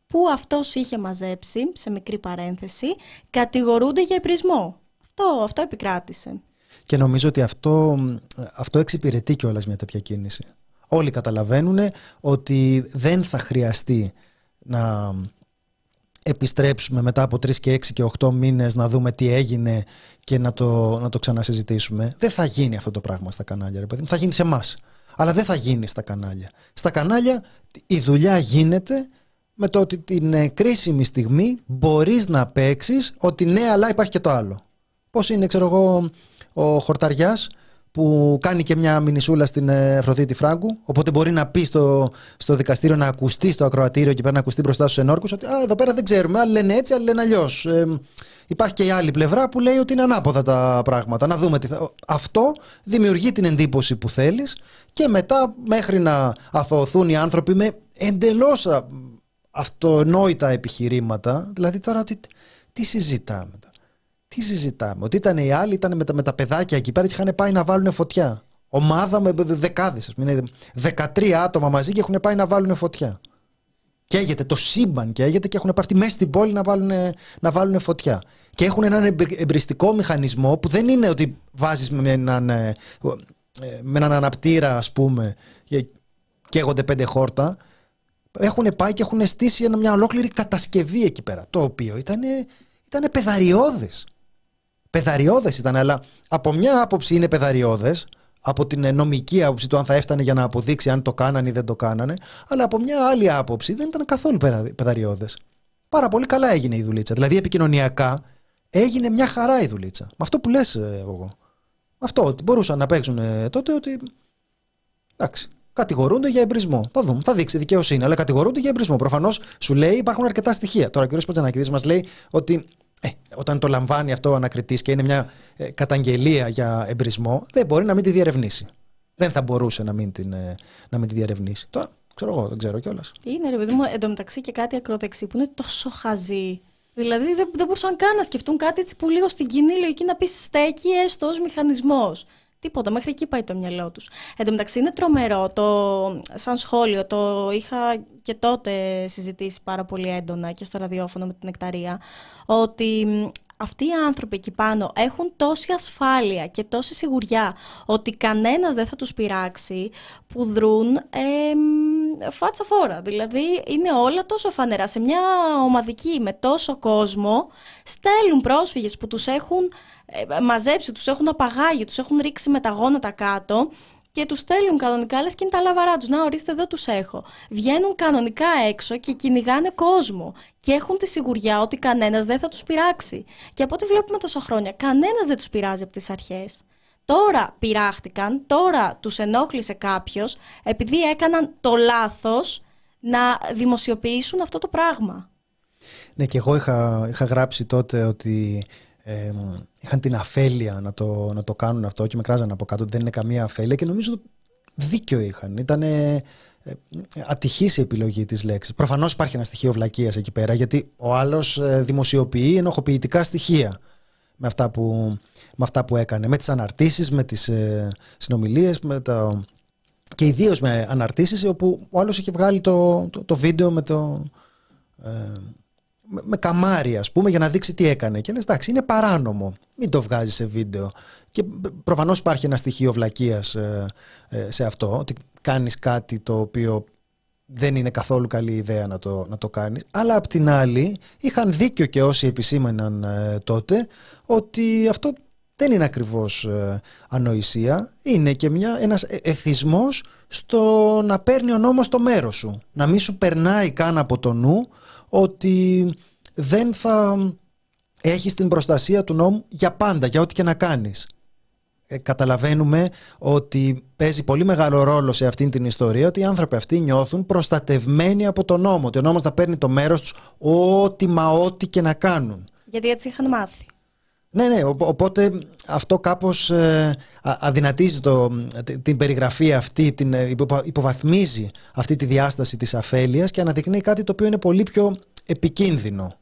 που αυτός είχε μαζέψει, σε μικρή παρένθεση, κατηγορούνται για εμπρισμό. Αυτό, αυτό επικράτησε. Και νομίζω ότι αυτό, αυτό εξυπηρετεί κιόλας μια τέτοια κίνηση. Όλοι καταλαβαίνουν ότι δεν θα χρειαστεί να επιστρέψουμε μετά από 3 και 6 και 8 μήνες να δούμε τι έγινε και να το, να το ξανασυζητήσουμε. Δεν θα γίνει αυτό το πράγμα στα κανάλια, ρε παιδί. Θα γίνει σε εμάς. Αλλά δεν θα γίνει στα κανάλια. Στα κανάλια η δουλειά γίνεται με το ότι την κρίσιμη στιγμή μπορείς να παίξεις ότι ναι, αλλά υπάρχει και το άλλο. Πώς είναι, ξέρω εγώ, ο Χορταριάς που κάνει και μια μινισούλα στην ε, Αφροδίτη Φράγκου. Οπότε μπορεί να πει στο, στο δικαστήριο να ακουστεί στο ακροατήριο και πέρα να ακουστεί μπροστά στους ενόρκους ότι Α, εδώ πέρα δεν ξέρουμε. Άλλοι λένε έτσι, άλλοι λένε αλλιώς. Ε, υπάρχει και η άλλη πλευρά που λέει ότι είναι ανάποδα τα πράγματα. Να δούμε τι θα... Αυτό δημιουργεί την εντύπωση που θέλεις και μετά μέχρι να αθωωθούν οι άνθρωποι με εντελώς αυτονόητα επιχειρήματα. Δηλαδή τώρα τι, τι συζητάμε. Τι συζητάμε. Ότι ήταν οι άλλοι, ήταν με τα, με τα παιδάκια εκεί πέρα και είχαν πάει να βάλουν φωτιά. Ομάδα με δεκάδες. 13 άτομα μαζί και έχουν πάει να βάλουν φωτιά. Καίγεται το σύμπαν, καίγεται και έχουν πάει αυτοί μέσα στην πόλη να βάλουν, να βάλουν φωτιά. Και έχουν έναν εμπριστικό μηχανισμό που δεν είναι ότι βάζεις με έναν, ε, με έναν αναπτήρα, ας πούμε, και καίγονται πέντε χόρτα. Έχουν πάει και έχουν στήσει μια ολόκληρη κατασκευή εκεί πέρα. Το οποίο ήταν, ήταν πεδαριώδες. Πεδαριώδε ήταν, αλλά από μια άποψη είναι πεδαριώδε, από την νομική άποψη του αν θα έφτανε για να αποδείξει αν το κάνανε ή δεν το κάνανε, αλλά από μια άλλη άποψη δεν ήταν καθόλου πεδαριώδε. Πάρα πολύ καλά έγινε η δουλίτσα. Δηλαδή επικοινωνιακά έγινε μια χαρά η δουλίτσα. Με αυτό που λες, ε, εγώ. Αυτό ότι μπορούσαν να παίξουν ε, τότε ότι. Εντάξει, κατηγορούνται για εμπρισμό. Θα δούμε, θα δείξει δικαιοσύνη, αλλά κατηγορούνται για εμπρισμό. Προφανώς σου λέει υπάρχουν αρκετά στοιχεία. Τώρα ο κ. Πατζανακίδη μας λέει ότι ε, όταν το λαμβάνει αυτό ο ανακριτής και είναι μια ε, καταγγελία για εμπρισμό, δεν μπορεί να μην τη διερευνήσει. Δεν θα μπορούσε να μην, την, ε, να μην τη διερευνήσει. Τώρα, ξέρω εγώ, δεν ξέρω κιόλας. Είναι ρε παιδί μου εντωμεταξύ και κάτι ακροδεξί που είναι τόσο χαζί. Δηλαδή δεν, δεν μπορούσαν καν να σκεφτούν κάτι έτσι που λίγο στην κοινή λογική να πεις στέκει έστω ως μηχανισμός. Τίποτα, μέχρι εκεί πάει το μυαλό τους. Εν τω μεταξύ είναι τρομερό, το, σαν σχόλιο, το είχα και τότε συζητήσει πάρα πολύ έντονα και στο ραδιόφωνο με την Εκταρία, ότι αυτοί οι άνθρωποι εκεί πάνω έχουν τόση ασφάλεια και τόση σιγουριά ότι κανένας δεν θα τους πειράξει που δρούν ε, φάτσα φόρα. Δηλαδή είναι όλα τόσο φανερά. Σε μια ομαδική με τόσο κόσμο στέλνουν πρόσφυγες που τους έχουν ε, μαζέψει, τους έχουν απαγάγει, τους έχουν ρίξει με τα γόνατα κάτω και τους στέλνουν κανονικά, λες και είναι τα λαβαρά τους. Να ορίστε εδώ τους έχω. Βγαίνουν κανονικά έξω και κυνηγάνε κόσμο και έχουν τη σιγουριά ότι κανένας δεν θα τους πειράξει. Και από ό,τι βλέπουμε τόσα χρόνια, κανένας δεν τους πειράζει από τις αρχές. Τώρα πειράχτηκαν, τώρα τους ενόχλησε κάποιος επειδή έκαναν το λάθος να δημοσιοποιήσουν αυτό το πράγμα. Ναι, και εγώ είχα, είχα γράψει τότε ότι ε, είχαν την αφέλεια να το, να το κάνουν αυτό και με κράζανε από κάτω ότι δεν είναι καμία αφέλεια και νομίζω δίκιο είχαν. Ήταν ε, ατυχής η επιλογή της λέξης. Προφανώς υπάρχει ένα στοιχείο βλακείας εκεί πέρα γιατί ο άλλος ε, δημοσιοποιεί ενοχοποιητικά στοιχεία με αυτά που, με αυτά που έκανε, με τις αναρτήσεις, με τις ε, συνομιλίες με τα... και ιδίως με αναρτήσεις όπου ο άλλος είχε βγάλει το, το, το βίντεο με το... Ε, με καμάρι, ας πούμε, για να δείξει τι έκανε. Και λες, εντάξει, είναι παράνομο. Μην το βγάζει σε βίντεο. Και προφανώς υπάρχει ένα στοιχείο βλακείας ε, ε, σε αυτό, ότι κάνεις κάτι το οποίο δεν είναι καθόλου καλή ιδέα να το, να το κάνεις. Αλλά απ' την άλλη είχαν δίκιο και όσοι επισήμαναν ε, τότε ότι αυτό δεν είναι ακριβώς ανοησία. Είναι και μια, ένας εθισμός στο να παίρνει ο νόμος το μέρος σου. Να μην σου περνάει καν από το νου ότι δεν θα έχεις την προστασία του νόμου για πάντα, για ό,τι και να κάνεις. Ε, καταλαβαίνουμε ότι παίζει πολύ μεγάλο ρόλο σε αυτήν την ιστορία ότι οι άνθρωποι αυτοί νιώθουν προστατευμένοι από τον νόμο, ότι ο νόμος θα παίρνει το μέρος τους ό,τι μα ό,τι και να κάνουν. Γιατί έτσι είχαν μάθει. Ναι, ναι, οπότε αυτό κάπως ε, αδυνατίζει το, την περιγραφή αυτή, την, ε, υποβαθμίζει αυτή τη διάσταση της αφέλειας και αναδεικνύει κάτι το οποίο είναι πολύ πιο επικίνδυνο.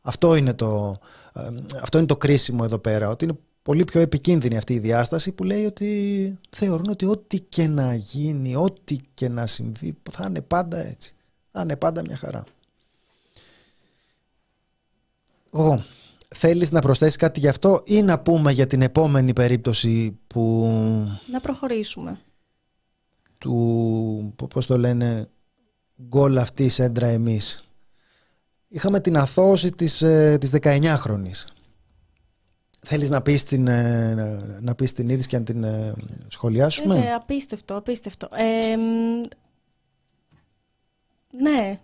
Αυτό είναι το, ε, αυτό είναι το κρίσιμο εδώ πέρα, ότι είναι πολύ πιο επικίνδυνη αυτή η διάσταση που λέει ότι θεωρούν ότι ό,τι και να γίνει, ό,τι και να συμβεί θα είναι πάντα έτσι. Θα είναι πάντα μια χαρά. Εγώ Θέλεις να προσθέσεις κάτι γι' αυτό ή να πούμε για την επόμενη περίπτωση που... Να προχωρήσουμε. Του, πώς το λένε, γκολ αυτή έντρα εμείς. Είχαμε την αθώωση της, ε, της 19χρονης. Θέλεις να πεις την, ε, να πεις την είδηση και να την ε, σχολιάσουμε; Ε, απίστευτο, απίστευτο. ναι,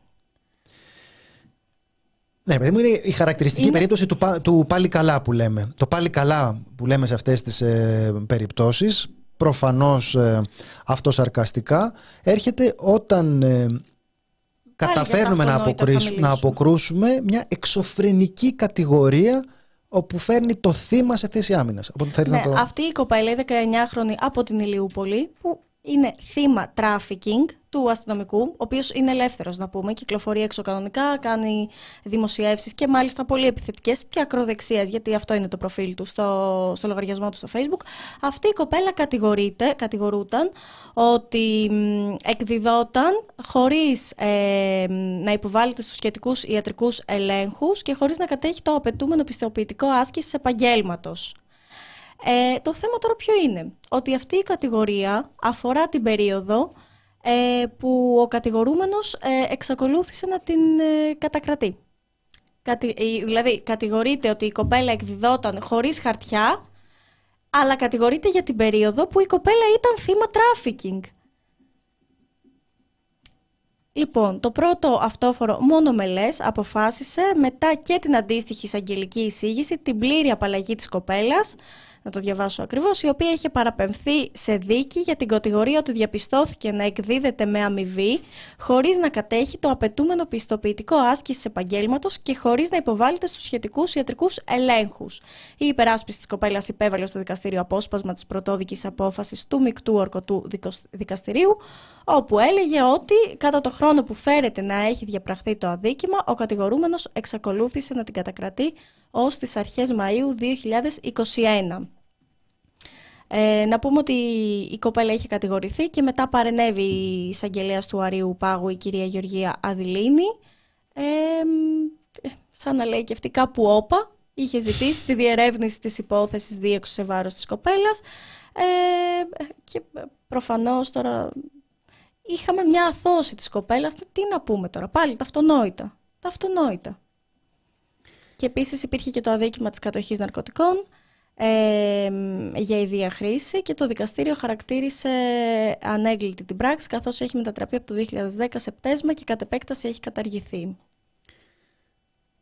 ναι, παιδί μου, είναι η χαρακτηριστική περίπτωση του, του πάλι καλά που λέμε. Το πάλι καλά που λέμε σε αυτές τις ε, περιπτώσεις, προφανώς ε, αυτοσαρκαστικά, έρχεται όταν ε, καταφέρνουμε να, να αποκρούσουμε μια εξωφρενική κατηγορία όπου φέρνει το θύμα σε θέση άμυνας. Ναι, Αυτή η κοπέλα, η 19χρονη από την Ηλιούπολη, που είναι θύμα trafficking του αστυνομικού, ο οποίος είναι ελεύθερος να πούμε, κυκλοφορεί έξω κανονικά, κάνει δημοσιεύσεις και μάλιστα πολύ επιθετικές και ακροδεξίες, γιατί αυτό είναι το προφίλ του στο, στο λογαριασμό του στο facebook. Αυτή η κοπέλα κατηγορείται, κατηγορούταν ότι εκδιδόταν χωρίς ε, να υποβάλλεται στους σχετικούς ιατρικούς ελέγχους και χωρίς να κατέχει το απαιτούμενο πιστοποιητικό άσκησης επαγγέλματος. Ε, το θέμα τώρα ποιο είναι, ότι αυτή η κατηγορία αφορά την περίοδο ε, που ο κατηγορούμενος ε, εξακολούθησε να την ε, κατακρατεί. Κατη, δηλαδή, κατηγορείται ότι η κοπέλα εκδιδόταν χωρίς χαρτιά, αλλά κατηγορείται για την περίοδο που η κοπέλα ήταν θύμα τράφικινγκ. Λοιπόν, το πρώτο αυτόφορο μονομελές αποφάσισε μετά και την αντίστοιχη εισαγγελική εισήγηση την πλήρη απαλλαγή της κοπέλας να το διαβάσω ακριβώς, η οποία είχε παραπεμφθεί σε δίκη για την κατηγορία ότι διαπιστώθηκε να εκδίδεται με αμοιβή, χωρίς να κατέχει το απαιτούμενο πιστοποιητικό άσκησης επαγγέλματος και χωρίς να υποβάλλεται στους σχετικούς ιατρικούς ελέγχους. Η υπεράσπιση της κοπέλας υπέβαλε στο δικαστήριο απόσπασμα της πρωτόδικης απόφασης του μεικτού ορκωτού δικαστηρίου, όπου έλεγε ότι κατά το χρόνο που φέρεται να έχει διαπραχθεί το αδίκημα, ο κατηγορούμενος εξακολούθησε να την κατακρατεί ως τις αρχές Μαΐου 2021. Ε, να πούμε ότι η κοπέλα είχε κατηγορηθεί και μετά παρενέβη η εισαγγελέας του Αρίου Πάγου, η κυρία Γεωργία Αδηλίνη. Ε, σαν να λέει και αυτή κάπου όπα, είχε ζητήσει τη διερεύνηση της υπόθεσης δίωξης σε βάρος της κοπέλας ε, και προφανώς τώρα είχαμε μια αθώση της κοπέλας. Τι να πούμε τώρα, πάλι τα αυτονόητα. Τα αυτονόητα. Και επίσης υπήρχε και το αδίκημα της κατοχής ναρκωτικών ε, για ιδία χρήση και το δικαστήριο χαρακτήρισε ανέγκλητη την πράξη καθώς έχει μετατραπεί από το 2010 σε πτέσμα και κατ' επέκταση έχει καταργηθεί.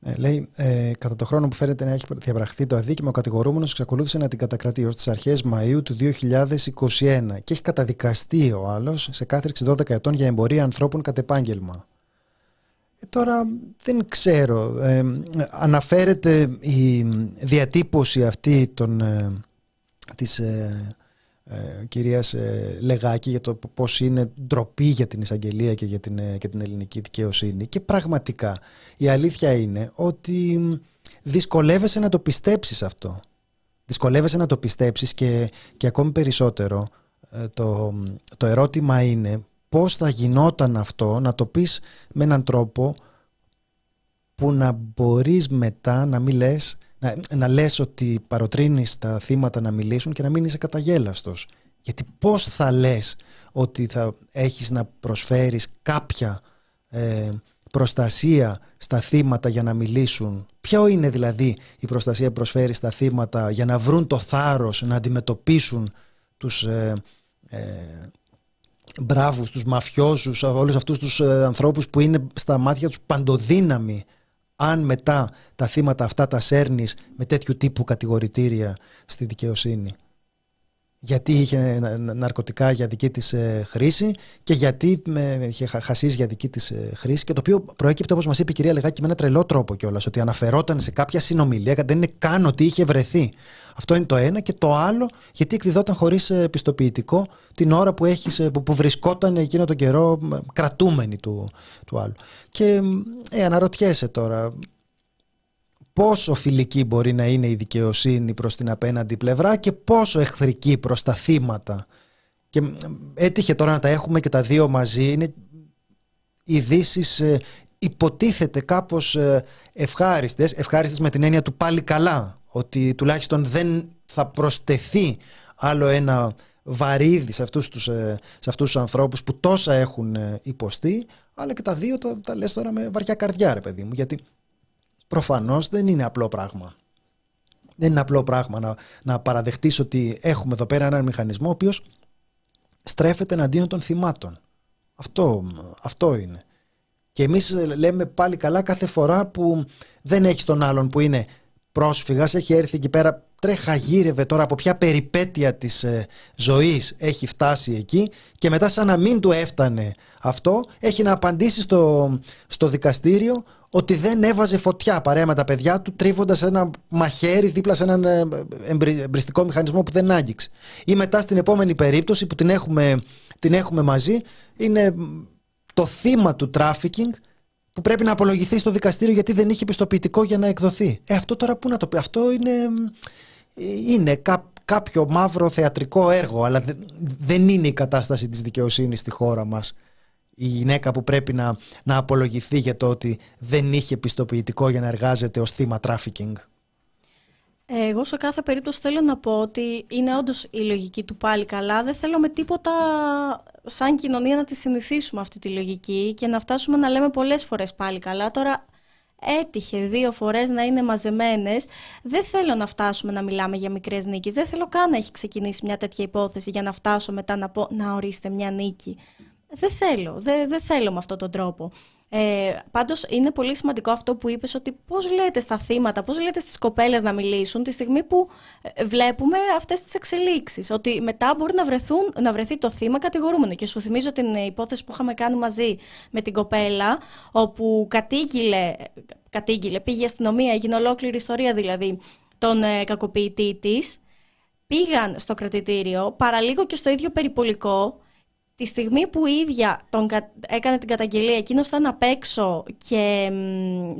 Ε, λέει, ε, κατά το χρόνο που φαίνεται να έχει διαπραχθεί το αδίκημα, ο κατηγορούμενος εξακολούθησε να την κατακρατεί ως τι αρχέ Μαου του 2021 και έχει καταδικαστεί ο άλλος σε κάθριξη 12 ετών για εμπορία ανθρώπων κατ' επάγγελμα. Ε, τώρα δεν ξέρω. Ε, αναφέρεται η διατύπωση αυτή των, ε, της ε, ε κυρίας Λεγάκη για το πώς είναι ντροπή για την εισαγγελία και για την, και την ελληνική δικαιοσύνη. Και πραγματικά η αλήθεια είναι ότι δυσκολεύεσαι να το πιστέψεις αυτό. Δυσκολεύεσαι να το πιστέψεις και, και ακόμη περισσότερο το, το ερώτημα είναι πώς θα γινόταν αυτό να το πεις με έναν τρόπο που να μπορείς μετά να μην λες, να, να λες ότι παροτρύνεις τα θύματα να μιλήσουν και να μην είσαι καταγέλαστος. Γιατί πώς θα λες ότι θα έχεις να προσφέρεις κάποια ε, προστασία στα θύματα για να μιλήσουν; Ποιο είναι δηλαδή η προστασία που προσφέρεις στα θύματα για να βρουν το θάρρος να αντιμετωπίσουν τους ε, ε, μπράβους, τους μαφιόζους, όλους αυτούς τους ε, ανθρώπους που είναι στα μάτια τους παντοδύναμοι αν μετά τα θύματα αυτά τα σέρνεις με τέτοιου τύπου κατηγορητήρια στη δικαιοσύνη. Γιατί είχε ναρκωτικά για δική της ε, χρήση και γιατί είχε χασίσει για δική της ε, χρήση και το οποίο προέκυπτε όπως μας είπε η κυρία Λεγάκη με ένα τρελό τρόπο κιόλας ότι αναφερόταν σε κάποια συνομιλία δεν είναι καν ότι είχε βρεθεί. Αυτό είναι το ένα και το άλλο γιατί εκδιδόταν χωρίς ε, πιστοποιητικό την ώρα που, έχεις, που, που βρισκόταν εκείνο τον καιρό κρατούμενη του, του άλλου. Και ε, αναρωτιέσαι τώρα πόσο φιλική μπορεί να είναι η δικαιοσύνη προς την απέναντι πλευρά και πόσο εχθρική προς τα θύματα. Και έτυχε τώρα να τα έχουμε και τα δύο μαζί. Είναι ειδήσεις ε, υποτίθεται κάπως ε, ευχάριστες, ευχάριστες με την έννοια του πάλι καλά, ότι τουλάχιστον δεν θα προστεθεί άλλο ένα βαρύδι σε αυτούς τους, ε, σε αυτούς τους ανθρώπους που τόσα έχουν ε, υποστεί, αλλά και τα δύο τα, τα λες τώρα με βαριά καρδιά ρε παιδί μου, γιατί προφανώς δεν είναι απλό πράγμα. Δεν είναι απλό πράγμα να, να παραδεχτείς ότι έχουμε εδώ πέρα έναν μηχανισμό ο οποίος στρέφεται εναντίον των θυμάτων. Αυτό, αυτό είναι. Και εμείς λέμε πάλι καλά κάθε φορά που δεν έχεις τον άλλον που είναι πρόσφυγας, έχει έρθει εκεί πέρα, τρέχα γύρευε τώρα από ποια περιπέτεια της ε, ζωής έχει φτάσει εκεί και μετά σαν να μην του έφτανε αυτό, έχει να απαντήσει στο, στο δικαστήριο ότι δεν έβαζε φωτιά παρέα με τα παιδιά του τρίβοντας ένα μαχαίρι δίπλα σε έναν ε, εμπριστικό μηχανισμό που δεν άγγιξε. Ή μετά στην επόμενη περίπτωση που την έχουμε, την έχουμε μαζί είναι το θύμα του τράφικινγκ που πρέπει να απολογηθεί στο δικαστήριο γιατί δεν είχε πιστοποιητικό για να εκδοθεί. Ε, αυτό τώρα πού να το πει; Αυτό είναι, είναι κάποιο μαύρο θεατρικό έργο, αλλά δεν είναι η κατάσταση της δικαιοσύνης στη χώρα μας η γυναίκα που πρέπει να, να απολογηθεί για το ότι δεν είχε πιστοποιητικό για να εργάζεται ως θύμα τράφικινγκ. Εγώ σε κάθε περίπτωση θέλω να πω ότι είναι όντως η λογική του πάλι καλά. Δεν θέλω με τίποτα σαν κοινωνία να τη συνηθίσουμε αυτή τη λογική και να φτάσουμε να λέμε πολλές φορές πάλι καλά. Τώρα έτυχε δύο φορές να είναι μαζεμένες. Δεν θέλω να φτάσουμε να μιλάμε για μικρές νίκες. Δεν θέλω καν να έχει ξεκινήσει μια τέτοια υπόθεση για να φτάσω μετά να πω να ορίστε μια νίκη. Δεν θέλω, δεν, δεν θέλω με αυτόν τον τρόπο. Ε, Πάντως είναι πολύ σημαντικό αυτό που είπες ότι πώς λέτε στα θύματα, πώς λέτε στις κοπέλες να μιλήσουν τη στιγμή που ε, βλέπουμε αυτές τις εξελίξεις. Ότι μετά μπορεί να, βρεθούν, να βρεθεί το θύμα κατηγορούμενο. Και σου θυμίζω την υπόθεση που είχαμε κάνει μαζί με την κοπέλα, όπου κατήγγειλε, κατήγγειλε πήγε η αστυνομία, έγινε ολόκληρη ιστορία δηλαδή, τον ε, κακοποιητή της. Πήγαν στο κρατητήριο, παραλίγο και στο ίδιο περιπολικό, Τη στιγμή που η ίδια τον έκανε την καταγγελία, εκείνος ήταν απ' έξω και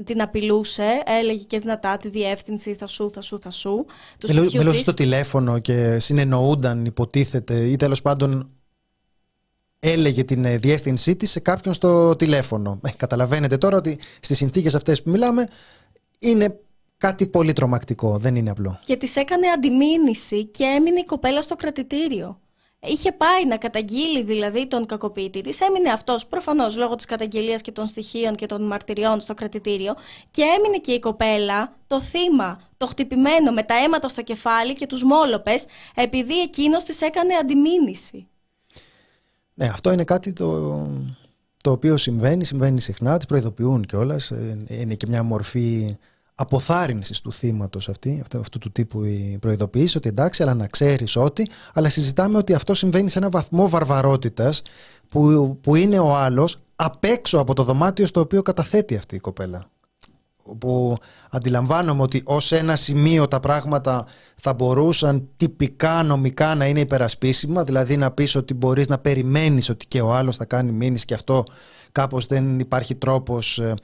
την απειλούσε, έλεγε και δυνατά τη διεύθυνση θα σου, θα σου, θα σου. Μιλούσες στο τηλέφωνο και συνεννοούνταν, υποτίθεται, ή τέλος πάντων έλεγε την ε, διεύθυνσή της σε κάποιον στο τηλέφωνο. Ε, καταλαβαίνετε τώρα ότι στις συνθήκες αυτές που μιλάμε είναι κάτι πολύ τρομακτικό, δεν είναι απλό. Και της έκανε αντιμήνυση και έμεινε η κοπέλα στο κρατητήριο. Είχε πάει να καταγγείλει δηλαδή τον κακοποιητή της. Έμεινε αυτός προφανώς λόγω της καταγγελίας και των στοιχείων και των μαρτυριών στο κρατητήριο. Και έμεινε και η κοπέλα, το θύμα, το χτυπημένο με τα αίματα στο κεφάλι και τους μόλοπες, επειδή εκείνος της έκανε αντιμήνυση. Ναι, αυτό είναι κάτι το, το οποίο συμβαίνει, συμβαίνει συχνά, τις προειδοποιούν κιόλας. Ε, είναι και μια μορφή αποθάρρυνσης του θύματος αυτή, αυτού του τύπου η προειδοποίηση, ότι εντάξει, αλλά να ξέρεις ότι, αλλά συζητάμε ότι αυτό συμβαίνει σε ένα βαθμό βαρβαρότητας που, που είναι ο άλλος απ' έξω από το δωμάτιο στο οποίο καταθέτει αυτή η κοπέλα. Που αντιλαμβάνομαι ότι ως ένα σημείο τα πράγματα θα μπορούσαν τυπικά νομικά να είναι υπερασπίσιμα, δηλαδή να πεις ότι μπορείς να περιμένεις ότι και ο άλλος θα κάνει μήνυση και αυτό κάπως δεν υπάρχει τρόπος ε,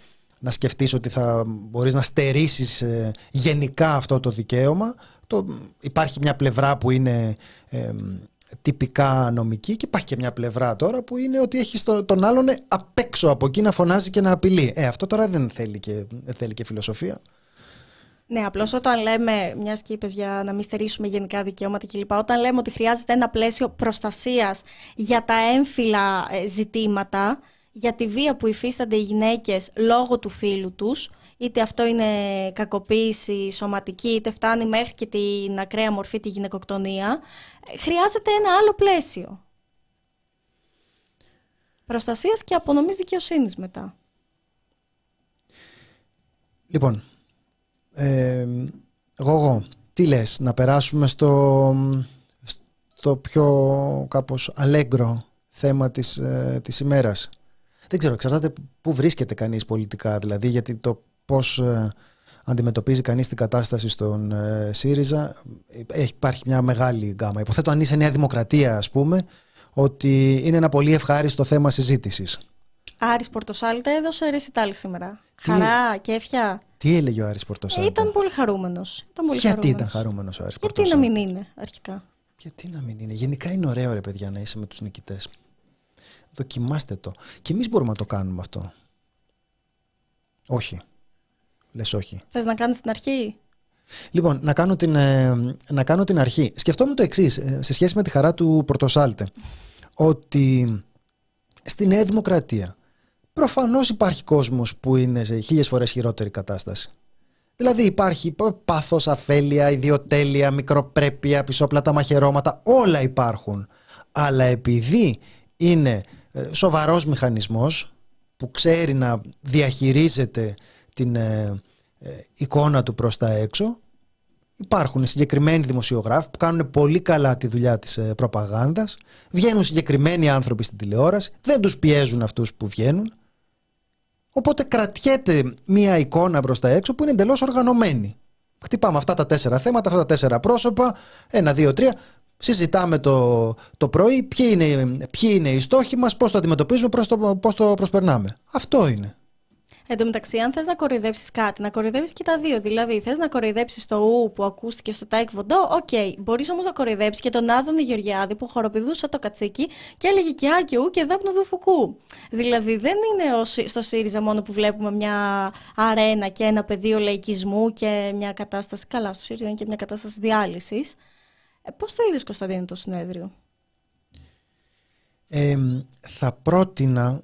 να σκεφτείς ότι θα μπορείς να στερήσεις ε, γενικά αυτό το δικαίωμα. Το, υπάρχει μια πλευρά που είναι ε, τυπικά νομική και υπάρχει και μια πλευρά τώρα που είναι ότι έχεις τον άλλον απ' έξω από εκεί να φωνάζει και να απειλεί. Ε, αυτό τώρα δεν θέλει και, δεν θέλει και φιλοσοφία. Ναι, απλώς όταν λέμε, μιας και είπες για να μην στερήσουμε γενικά δικαιώματα κλπ., όταν λέμε ότι χρειάζεται ένα πλαίσιο προστασίας για τα έμφυλα ε, ζητήματα, για τη βία που υφίστανται οι γυναίκες λόγω του φίλου τους, είτε αυτό είναι κακοποίηση σωματική, είτε φτάνει μέχρι και την ακραία μορφή τη γυναικοκτονία, χρειάζεται ένα άλλο πλαίσιο. Προστασίας και απονομής δικαιοσύνης μετά. Λοιπόν, ε, εγώ, τι λες, να περάσουμε στο, το πιο κάπως αλέγκρο θέμα της, ε, της ημέρας; Δεν ξέρω, εξαρτάται πού βρίσκεται κανείς πολιτικά, δηλαδή γιατί το πώς ε, αντιμετωπίζει κανείς την κατάσταση στον ε, ΣΥΡΙΖΑ έχει, υπάρχει μια μεγάλη γκάμα. Υποθέτω αν είσαι Νέα Δημοκρατία ας πούμε ότι είναι ένα πολύ ευχάριστο θέμα συζήτησης. Άρης Πορτοσάλτε έδωσε ρεσιτάλ σήμερα. Τι... Χαρά, κέφια. Τι έλεγε ο Άρης Πορτοσάλτε. Ήταν πολύ χαρούμενος. Ήταν πολύ Γιατί χαρούμενος. ήταν χαρούμενος ο Άρης Γιατί Πορτοσάλτε. να μην είναι αρχικά; Γιατί να μην είναι; Γενικά είναι ωραίο ρε παιδιά να είσαι με τους νικητές. Δοκιμάστε το. Και εμείς μπορούμε να το κάνουμε αυτό. Όχι. Λες όχι. Θες να κάνεις την αρχή; Λοιπόν, να κάνω την, ε, να κάνω την αρχή. Σκεφτόμουν το εξής ε, σε σχέση με τη χαρά του Πορτοσάλτε. Ότι στη Νέα Δημοκρατία προφανώς υπάρχει κόσμος που είναι σε χίλιες φορές χειρότερη κατάσταση. Δηλαδή υπάρχει πάθος, αφέλεια, ιδιοτέλεια, μικροπρέπεια, πισόπλατα μαχαιρώματα, όλα υπάρχουν. Αλλά επειδή είναι ε, σοβαρός μηχανισμός που ξέρει να διαχειρίζεται την ε, ε, εικόνα του προς τα έξω, υπάρχουν συγκεκριμένοι δημοσιογράφοι που κάνουν πολύ καλά τη δουλειά της προπαγάνδας, βγαίνουν συγκεκριμένοι άνθρωποι στην τηλεόραση, δεν τους πιέζουν αυτούς που βγαίνουν, οπότε κρατιέται μία εικόνα προς τα έξω που είναι εντελώς οργανωμένη. Χτυπάμε αυτά τα τέσσερα θέματα, αυτά τα τέσσερα πρόσωπα, ένα, δύο, τρία, συζητάμε το, το πρωί ποιοι είναι, ποιοι είναι οι στόχοι μας, πώς το αντιμετωπίζουμε, πώς το, πώς το προσπερνάμε. Αυτό είναι. Εν τω μεταξύ, αν θες να κοροϊδέψεις κάτι, να κοροϊδέψεις και τα δύο. Δηλαδή, θες να κοροϊδέψεις το ου που ακούστηκε στο Τάε Κβον Ντο, ok. Okay. Μπορείς όμως να κοροϊδέψεις και τον Άδωνη Γεωργιάδη που χοροπηδούσε το κατσίκι και έλεγε και Α και Ου και δάπνο του Φουκού. Δηλαδή, δεν είναι στο ΣΥΡΙΖΑ μόνο που βλέπουμε μια αρένα και ένα πεδίο λαϊκισμού και μια κατάσταση. Καλά, στο ΣΥΡΙΖΑ είναι και μια κατάσταση διάλυσης. Ε, πώς το είδες Κωνσταντίνο το συνέδριο; Ε, θα πρότεινα,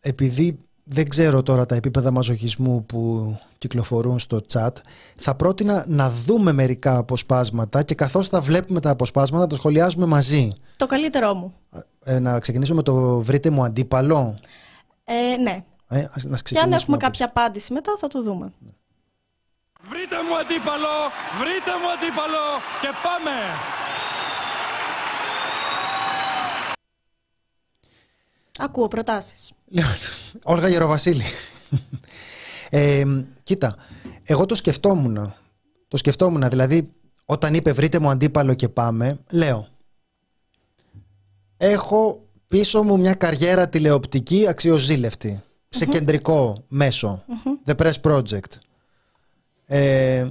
επειδή δεν ξέρω τώρα τα επίπεδα μαζοχισμού που κυκλοφορούν στο chat, θα πρότεινα να δούμε μερικά αποσπάσματα και καθώς θα βλέπουμε τα αποσπάσματα να τα σχολιάζουμε μαζί. Το καλύτερό μου. Ε, να ξεκινήσουμε με το βρείτε μου αντίπαλο. Ε, ναι. Ε, να και αν έχουμε κάποια απάντηση μετά θα το δούμε. Βρείτε μου αντίπαλο, βρείτε μου αντίπαλο και πάμε! Ακούω προτάσεις. *laughs* Όλγα Γεροβασίλη. Ε, κοίτα, εγώ το σκεφτόμουν. Το σκεφτόμουν, δηλαδή, όταν είπε βρείτε μου αντίπαλο και πάμε, λέω. Έχω πίσω μου μια καριέρα τηλεοπτική σε κεντρικό The Press Project. Ε,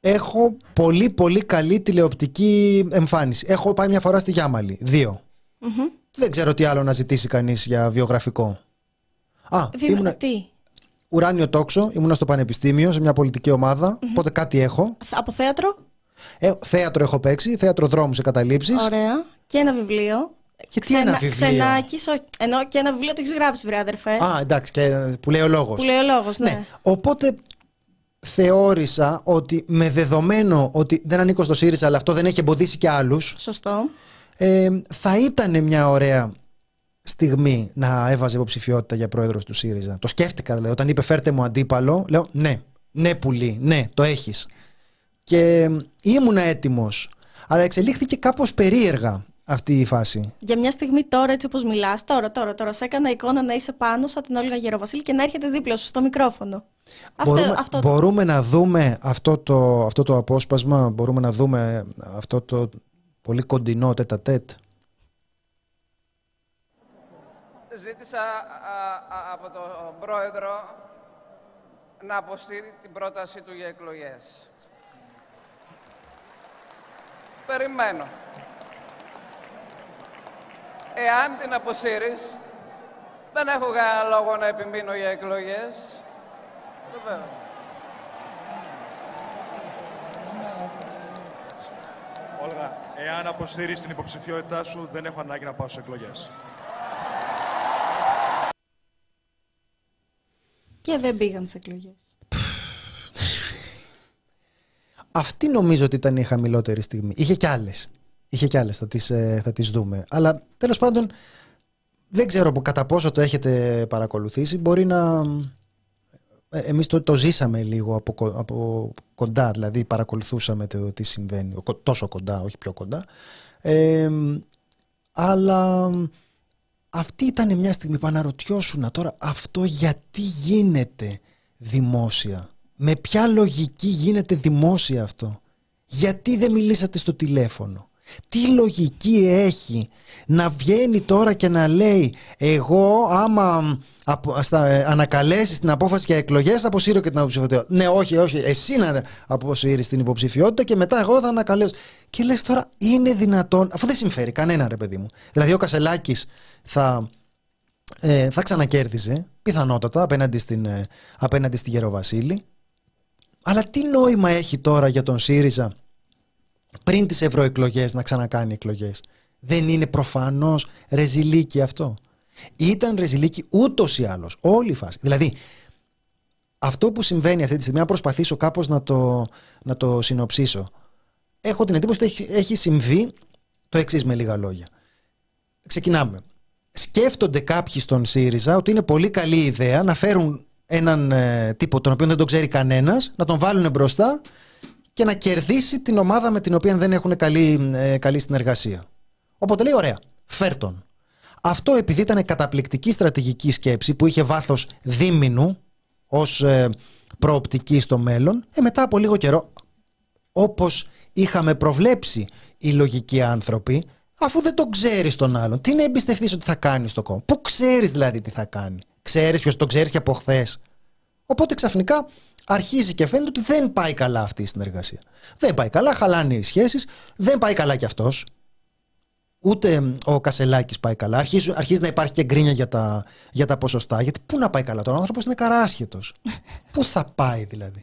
έχω πολύ πολύ καλή τηλεοπτική εμφάνιση. Έχω πάει μια φορά στη Γιάμαλη. Δεν ξέρω τι άλλο να ζητήσει κανείς για βιογραφικό. Α, ήμουνα... τι; Ουράνιο τόξο, ήμουνα στο πανεπιστήμιο σε μια πολιτική ομάδα, οπότε κάτι έχω. Από θέατρο; Ε, θέατρο έχω παίξει, θέατρο δρόμου σε καταλήψεις. Ωραία. Και ένα βιβλίο. Και τι ένα βιβλίο; Ξενάκης, ενώ και ένα βιβλίο το έχεις γράψει, βρε αδερφέ. Α, εντάξει, και, που λέει ο λόγος. Που λέει ο λόγος, ναι. ναι. Οπότε θεώρησα ότι με δεδομένο ότι δεν ανήκω στο ΣΥΡΙΖΑ, αλλά αυτό δεν έχει εμποδίσει και άλλους. Σωστό. Ε, θα ήταν μια ωραία στιγμή να έβαζε υποψηφιότητα για πρόεδρος του ΣΥΡΙΖΑ. Το σκέφτηκα δηλαδή. Όταν είπε φέρτε μου αντίπαλο, λέω ναι, ναι πουλί, ναι, το έχεις. Και ήμουνα έτοιμος. Αλλά εξελίχθηκε κάπως περίεργα αυτή η φάση. Για μια στιγμή τώρα, έτσι όπως μιλάς, τώρα, τώρα, τώρα, σε έκανα εικόνα να είσαι πάνω σαν την Όλγα Γεροβασίλη και να έρχεται δίπλα σου στο μικρόφωνο. Μπορούμε, αυτό, αυτό μπορούμε να δούμε αυτό το, αυτό το απόσπασμα, μπορούμε να δούμε αυτό το πολύ κοντινό τέτα τέτ. Ζήτησα από τον Πρόεδρο να αποστείλει την πρότασή του για εκλογές. Περιμένω. Εάν την αποσύρεις, δεν έχω κανένα λόγο να επιμείνω για εκλογές. Βεβαίως. Όλγα, εάν αποσύρεις την υποψηφιότητά σου, δεν έχω ανάγκη να πάω σε εκλογές. Και δεν πήγαν σε εκλογές. Αυτή νομίζω ότι ήταν η χαμηλότερη στιγμή. Είχε κι άλλες. Είχε κι άλλες, θα τις, ε, θα τις δούμε. Αλλά τέλος πάντων δεν ξέρω κατά πόσο το έχετε παρακολουθήσει. Μπορεί να, ε, εμείς το, το ζήσαμε λίγο από, κο- από κοντά, δηλαδή παρακολουθούσαμε το τι συμβαίνει, ο- τόσο κοντά, όχι πιο κοντά. Ε, αλλά αυτή ήταν μια στιγμή που αναρωτιώσουν τώρα αυτό γιατί γίνεται δημόσια; Με ποια λογική γίνεται δημόσια αυτό; Γιατί δεν μιλήσατε στο τηλέφωνο; Τι λογική έχει να βγαίνει τώρα και να λέει εγώ άμα απο- στα, ε, ανακαλέσεις την απόφαση για εκλογές θα αποσύρω και την υποψηφιότητα. Ναι όχι όχι εσύ να αποσύρεις την υποψηφιότητα και μετά εγώ θα ανακαλέσω. Και λες τώρα είναι δυνατόν αφού δεν συμφέρει κανένα ρε παιδί μου. Δηλαδή ο Κασελάκης θα, ε, θα ξανακέρδιζε πιθανότατα απέναντι, στην, ε, απέναντι στη Γεροβασίλη αλλά τι νόημα έχει τώρα για τον ΣΥΡΙΖΑ πριν τις ευρωεκλογές να ξανακάνει εκλογές. Δεν είναι προφανώς ρεζιλίκι αυτό. Ήταν ρεζιλίκι ούτως ή άλλως. Όλη η φάση. Δηλαδή, αυτό που συμβαίνει αυτή τη στιγμή, αν προσπαθήσω κάπως να το, να το συνοψίσω, έχω την εντύπωση ότι έχει, έχει συμβεί το εξής με λίγα λόγια. Ξεκινάμε. Σκέφτονται κάποιοι στον ΣΥΡΙΖΑ ότι είναι πολύ καλή ιδέα να φέρουν έναν ε, τύπο τον οποίο δεν τον ξέρει κανένας, να τον βάλουν μπροστά και να κερδίσει την ομάδα με την οποία δεν έχουν καλή, ε, καλή συνεργασία. Οπότε λέει: Ωραία, φέρ τον. Αυτό επειδή ήταν καταπληκτική στρατηγική σκέψη που είχε βάθος δίμηνου ως ε, προοπτική στο μέλλον, ε, μετά από λίγο καιρό, όπως είχαμε προβλέψει οι λογικοί άνθρωποι, αφού δεν τον ξέρεις τον άλλον, τι να εμπιστευτείς ότι θα κάνει στο κόμμα; Πού ξέρεις δηλαδή τι θα κάνει; Ξέρεις ποιος τον ξέρεις και από χθες. Οπότε ξαφνικά αρχίζει και φαίνεται ότι δεν πάει καλά αυτή η συνεργασία. Δεν πάει καλά, χαλάνε οι σχέσεις, δεν πάει καλά κι αυτός. Ούτε ο Κασελάκης πάει καλά. Αρχίζει, αρχίζει να υπάρχει και γκρίνια για τα, για τα ποσοστά. Γιατί πού να πάει καλά τώρα, ο άνθρωπος είναι καράσχετος. *laughs* πού θα πάει δηλαδή.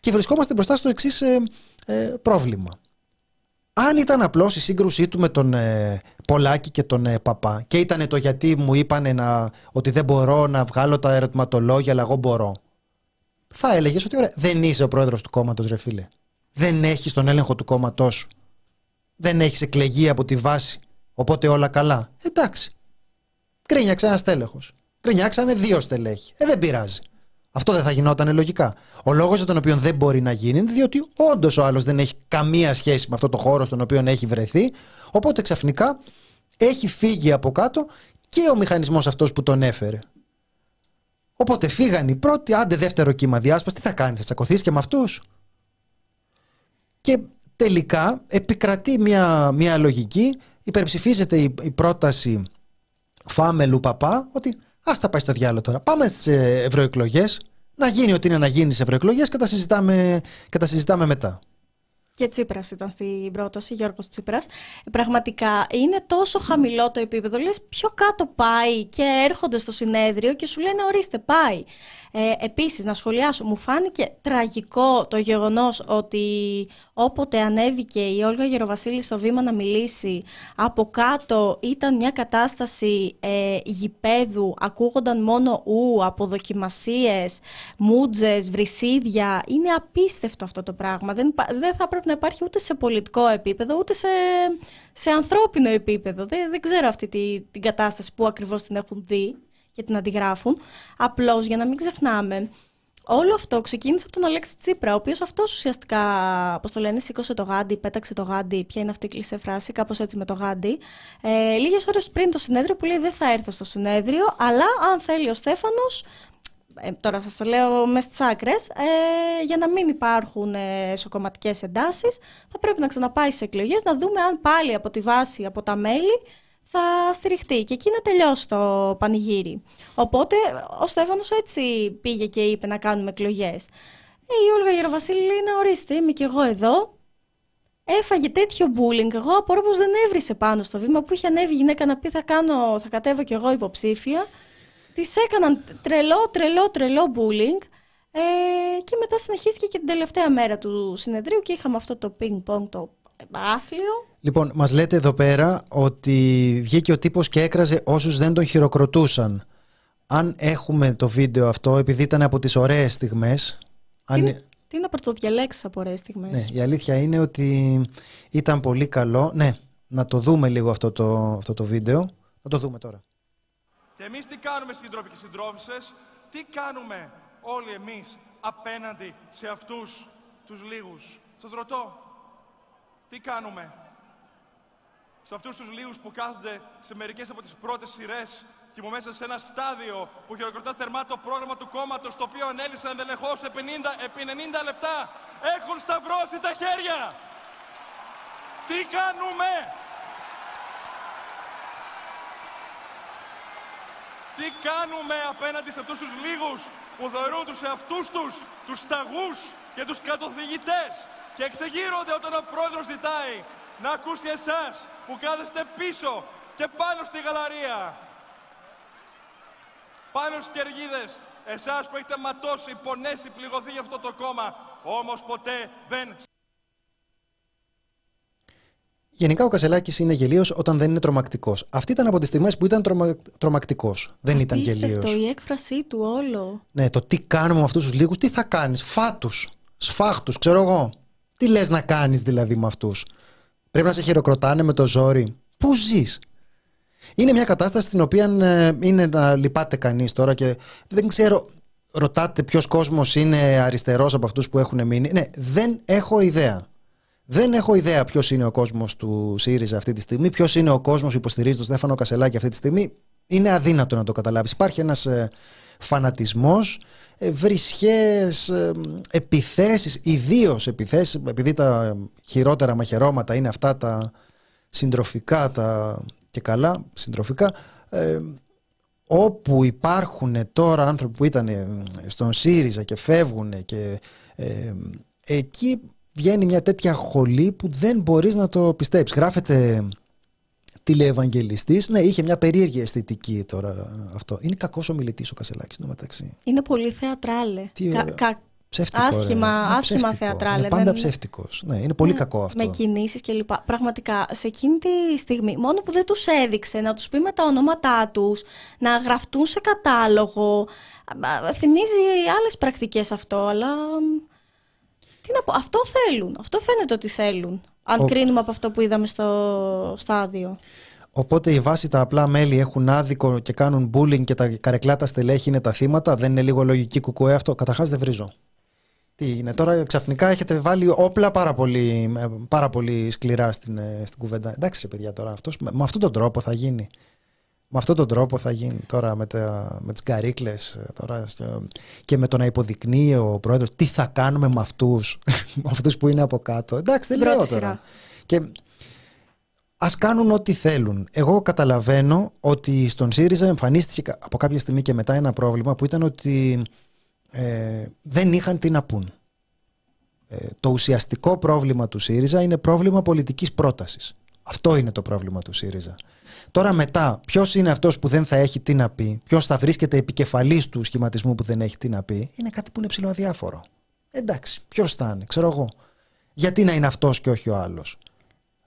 Και βρισκόμαστε μπροστά στο εξής ε, ε, πρόβλημα. Αν ήταν απλώς η σύγκρουσή του με τον ε, Πολάκη και τον ε, Παπά και ήταν το γιατί μου είπανε να, ότι δεν μπορώ να βγάλω τα ερωτηματολόγια αλλά εγώ μπορώ θα έλεγες ότι ωραία, δεν είσαι ο πρόεδρος του κόμματος ρε φίλε. Δεν έχεις τον έλεγχο του κόμματός σου. Δεν έχεις εκλεγεί από τη βάση. Οπότε όλα καλά. Εντάξει. Κρίνιαξε ένα στέλεχος. Κρίνιαξανε δύο στελέχη. Ε, δεν πειράζει. Αυτό δεν θα γινόταν λογικά. Ο λόγος για τον οποίο δεν μπορεί να γίνει είναι διότι όντως ο άλλος δεν έχει καμία σχέση με αυτό το χώρο στον οποίο έχει βρεθεί. Οπότε ξαφνικά έχει φύγει από κάτω και ο μηχανισμός αυτός που τον έφερε. Οπότε φύγαν οι πρώτοι, άντε δεύτερο κύμα διάσπαση, τι θα κάνεις, θα τσακωθείς και με αυτούς. Και τελικά επικρατεί μια, μια λογική, υπερψηφίζεται η, η πρόταση Φάμελου Παπά ότι ας τα πάει στο διάλογο τώρα. Πάμε στις ευρωεκλογές, να γίνει ό,τι είναι να γίνει στις ευρωεκλογές και, τα συζητάμε, και τα συζητάμε μετά. Και Τσίπρας ήταν στην πρόταση, Γιώργος Τσίπρας. Πραγματικά είναι τόσο χαμηλό το επίπεδο. Λες πιο κάτω πάει και έρχονται στο συνέδριο και σου λένε ορίστε πάει. Ε, επίσης να σχολιάσω, μου φάνηκε τραγικό το γεγονός ότι όποτε ανέβηκε η Όλγα Γεροβασίλη στο βήμα να μιλήσει, από κάτω ήταν μια κατάσταση ε, γηπέδου, ακούγονταν μόνο ου, αποδοκιμασίες, μούτζες, βρυσίδια. Είναι απίστευτο αυτό το πράγμα. Δεν, δεν θα πρέπει να υπάρχει ούτε σε πολιτικό επίπεδο, ούτε σε, σε ανθρώπινο επίπεδο. Δεν, δεν ξέρω αυτή τη, την κατάσταση που ακριβώς την έχουν δει και την αντιγράφουν. Απλώς για να μην ξεχνάμε, όλο αυτό ξεκίνησε από τον Αλέξη Τσίπρα, ο οποίος αυτός ουσιαστικά, πώς το λένε, σήκωσε το γάντι, πέταξε το γάντι. Ποια είναι αυτή η κλεισέ φράση, κάπως έτσι με το γάντι. Ε, Λίγες ώρες πριν το συνέδριο που λέει δεν θα έρθω στο συνέδριο, αλλά αν θέλει ο Στέφανος. Ε, τώρα σας το λέω μες στις άκρες, ε, για να μην υπάρχουν ε, εσωκομματικές εντάσεις, θα πρέπει να ξαναπάει σε εκλογές, να δούμε αν πάλι από τη βάση, από τα μέλη, θα στηριχτεί και εκεί να τελειώσει το πανηγύρι. Οπότε ο Στέφανος έτσι πήγε και είπε να κάνουμε εκλογές. Ε, η Όλγα Γεροβασίλη λέει να ορίστε, είμαι και εγώ εδώ. Έφαγε τέτοιο bullying. Εγώ απορώ πως δεν έβρισε πάνω στο βήμα που είχε ανέβει η γυναίκα να πει θα, κάνω, θα κατέβω κι εγώ υποψήφια. Της έκαναν τρελό, τρελό, τρελό bullying. Ε, και μετά συνεχίστηκε και την τελευταία μέρα του συνεδρίου και είχαμε αυτό το ping-pong, το άθλιο. Λοιπόν, μας λέτε εδώ πέρα ότι βγήκε ο τύπος και έκραζε όσους δεν τον χειροκροτούσαν. Αν έχουμε το βίντεο αυτό, επειδή ήταν από τις ωραίες στιγμές... Τι, αν... τι να πρωτοδιαλέξεις από ωραίες στιγμές; Ναι, η αλήθεια είναι ότι ήταν πολύ καλό. Ναι, να το δούμε λίγο αυτό το, αυτό το βίντεο. Να το δούμε τώρα. Και εμείς τι κάνουμε σύντροφοι και συντρόφισσες, τι κάνουμε όλοι εμείς απέναντι σε αυτούς τους λίγους; Σας ρωτώ, τι κάνουμε; Σε αυτούς τους λίγους που κάθονται σε μερικές από τις πρώτες σειρές και που μέσα σε ένα στάδιο που χειροκροτά θερμά το πρόγραμμα του κόμματος το οποίο ανέλησαν ενδελεχώς επί 90 λεπτά έχουν σταυρώσει τα χέρια. Τι κάνουμε! Τι κάνουμε απέναντι σε αυτούς τους λίγους που θεωρούν τους εαυτούς τους, τους σταγούς και τους κατοθυγητές; Και εξεγείρονται όταν ο πρόεδρος ζητάει να ακούσει εσάς που κάθεστε πίσω και πάνω στη γαλαρία. Πάνω στις κεργίδες, εσάς που έχετε ματώσει, πονέσει, πληγωθεί για αυτό το κόμμα, όμως ποτέ δεν Γενικά ο Κασελάκης είναι γελίος όταν δεν είναι τρομακτικός. Αυτή ήταν από τις στιγμές που ήταν τρομα... τρομακτικός. Δεν ήταν γελίο. η έκφρασή του όλο. Ναι, το τι κάνουμε με αυτούς τους λίγους, τι θα κάνεις. Φάτους, σφάχτους, ξέρω εγώ. Τι λες να κάνεις δηλαδή με αυτούς; Πρέπει να σε χειροκροτάνε με το ζόρι. Πού ζεις; Είναι μια κατάσταση στην οποία ε, είναι να λυπάται κανείς τώρα και δεν ξέρω. Ρωτάτε ποιος κόσμος είναι αριστερός από αυτούς που έχουν μείνει. Ναι, δεν έχω ιδέα. Δεν έχω ιδέα ποιος είναι ο κόσμος του ΣΥΡΙΖΑ αυτή τη στιγμή, ποιος είναι ο κόσμος που υποστηρίζει τον Στέφανο Κασελάκη αυτή τη στιγμή. Είναι αδύνατο να το καταλάβεις. Υπάρχει ένας ε, φανατισμός, ε, βρισχές, ε, επιθέσεις, ιδίως επιθέσεις, επειδή τα χειρότερα μαχαιρώματα είναι αυτά τα συντροφικά τα και καλά, συντροφικά, ε, όπου υπάρχουν τώρα άνθρωποι που ήταν στον ΣΥΡΙΖΑ και φεύγουν και ε, εκεί βγαίνει μια τέτοια χολή που δεν μπορείς να το πιστέψεις. Γράφεται τηλεευαγγελιστής, ναι, είχε μια περίεργη αισθητική τώρα αυτό. Είναι κακός ο μιλητής ο Κασελάκης, no, μεταξύ. Είναι πολύ θεατράλε. Τι κα, κα, Ψεύτικο, άσχημα, άσχημα θεατράλε. Είναι πάντα ψεύτικος. Ναι, είναι πολύ ναι, κακό αυτό. Με κινήσεις κλπ. Πραγματικά σε εκείνη τη στιγμή, μόνο που δεν τους έδειξε να τους πει με τα ονόματά τους, να γραφτούν σε κατάλογο. Θυμίζει άλλες πρακτικές αυτό, αλλά τι να πω, αυτό θέλουν. Αυτό φαίνεται ότι θέλουν. Αν κρίνουμε από αυτό που είδαμε στο στάδιο. Οπότε η βάση τα απλά μέλη έχουν άδικο και κάνουν bullying και τα καρεκλάτα στελέχη είναι τα θύματα. Δεν είναι λίγο λογική κουκουέ αυτό. Καταρχάς δεν βρίζω. Τι είναι τώρα, ξαφνικά έχετε βάλει όπλα πάρα πολύ, πάρα πολύ σκληρά στην, ε, στην κουβέντα. Εντάξει, ρε παιδιά, τώρα αυτός, με, με αυτόν τον τρόπο θα γίνει. Με αυτόν τον τρόπο θα γίνει τώρα με, τα, με τις γκαρίκλες ε, τώρα, και με το να υποδεικνύει ο πρόεδρος τι θα κάνουμε με αυτούς, *laughs* με αυτούς που είναι από κάτω. Εντάξει, δεν λέω τώρα. Και ας κάνουν ό,τι θέλουν. Εγώ καταλαβαίνω ότι στον ΣΥΡΙΖΑ εμφανίστηκε από κάποια στιγμή και μετά ένα πρόβλημα που ήταν ότι ε, δεν είχαν τι να πούν. Ε, το ουσιαστικό πρόβλημα του ΣΥΡΙΖΑ είναι πρόβλημα πολιτικής πρότασης. Αυτό είναι το πρόβλημα του ΣΥΡΙΖΑ. Τώρα μετά, ποιος είναι αυτός που δεν θα έχει τι να πει, ποιος θα βρίσκεται επικεφαλής του σχηματισμού που δεν έχει τι να πει, είναι κάτι που είναι ψηλοαδιάφορο. Εντάξει, ποιος θα είναι, ξέρω εγώ. Γιατί να είναι αυτός και όχι ο άλλος;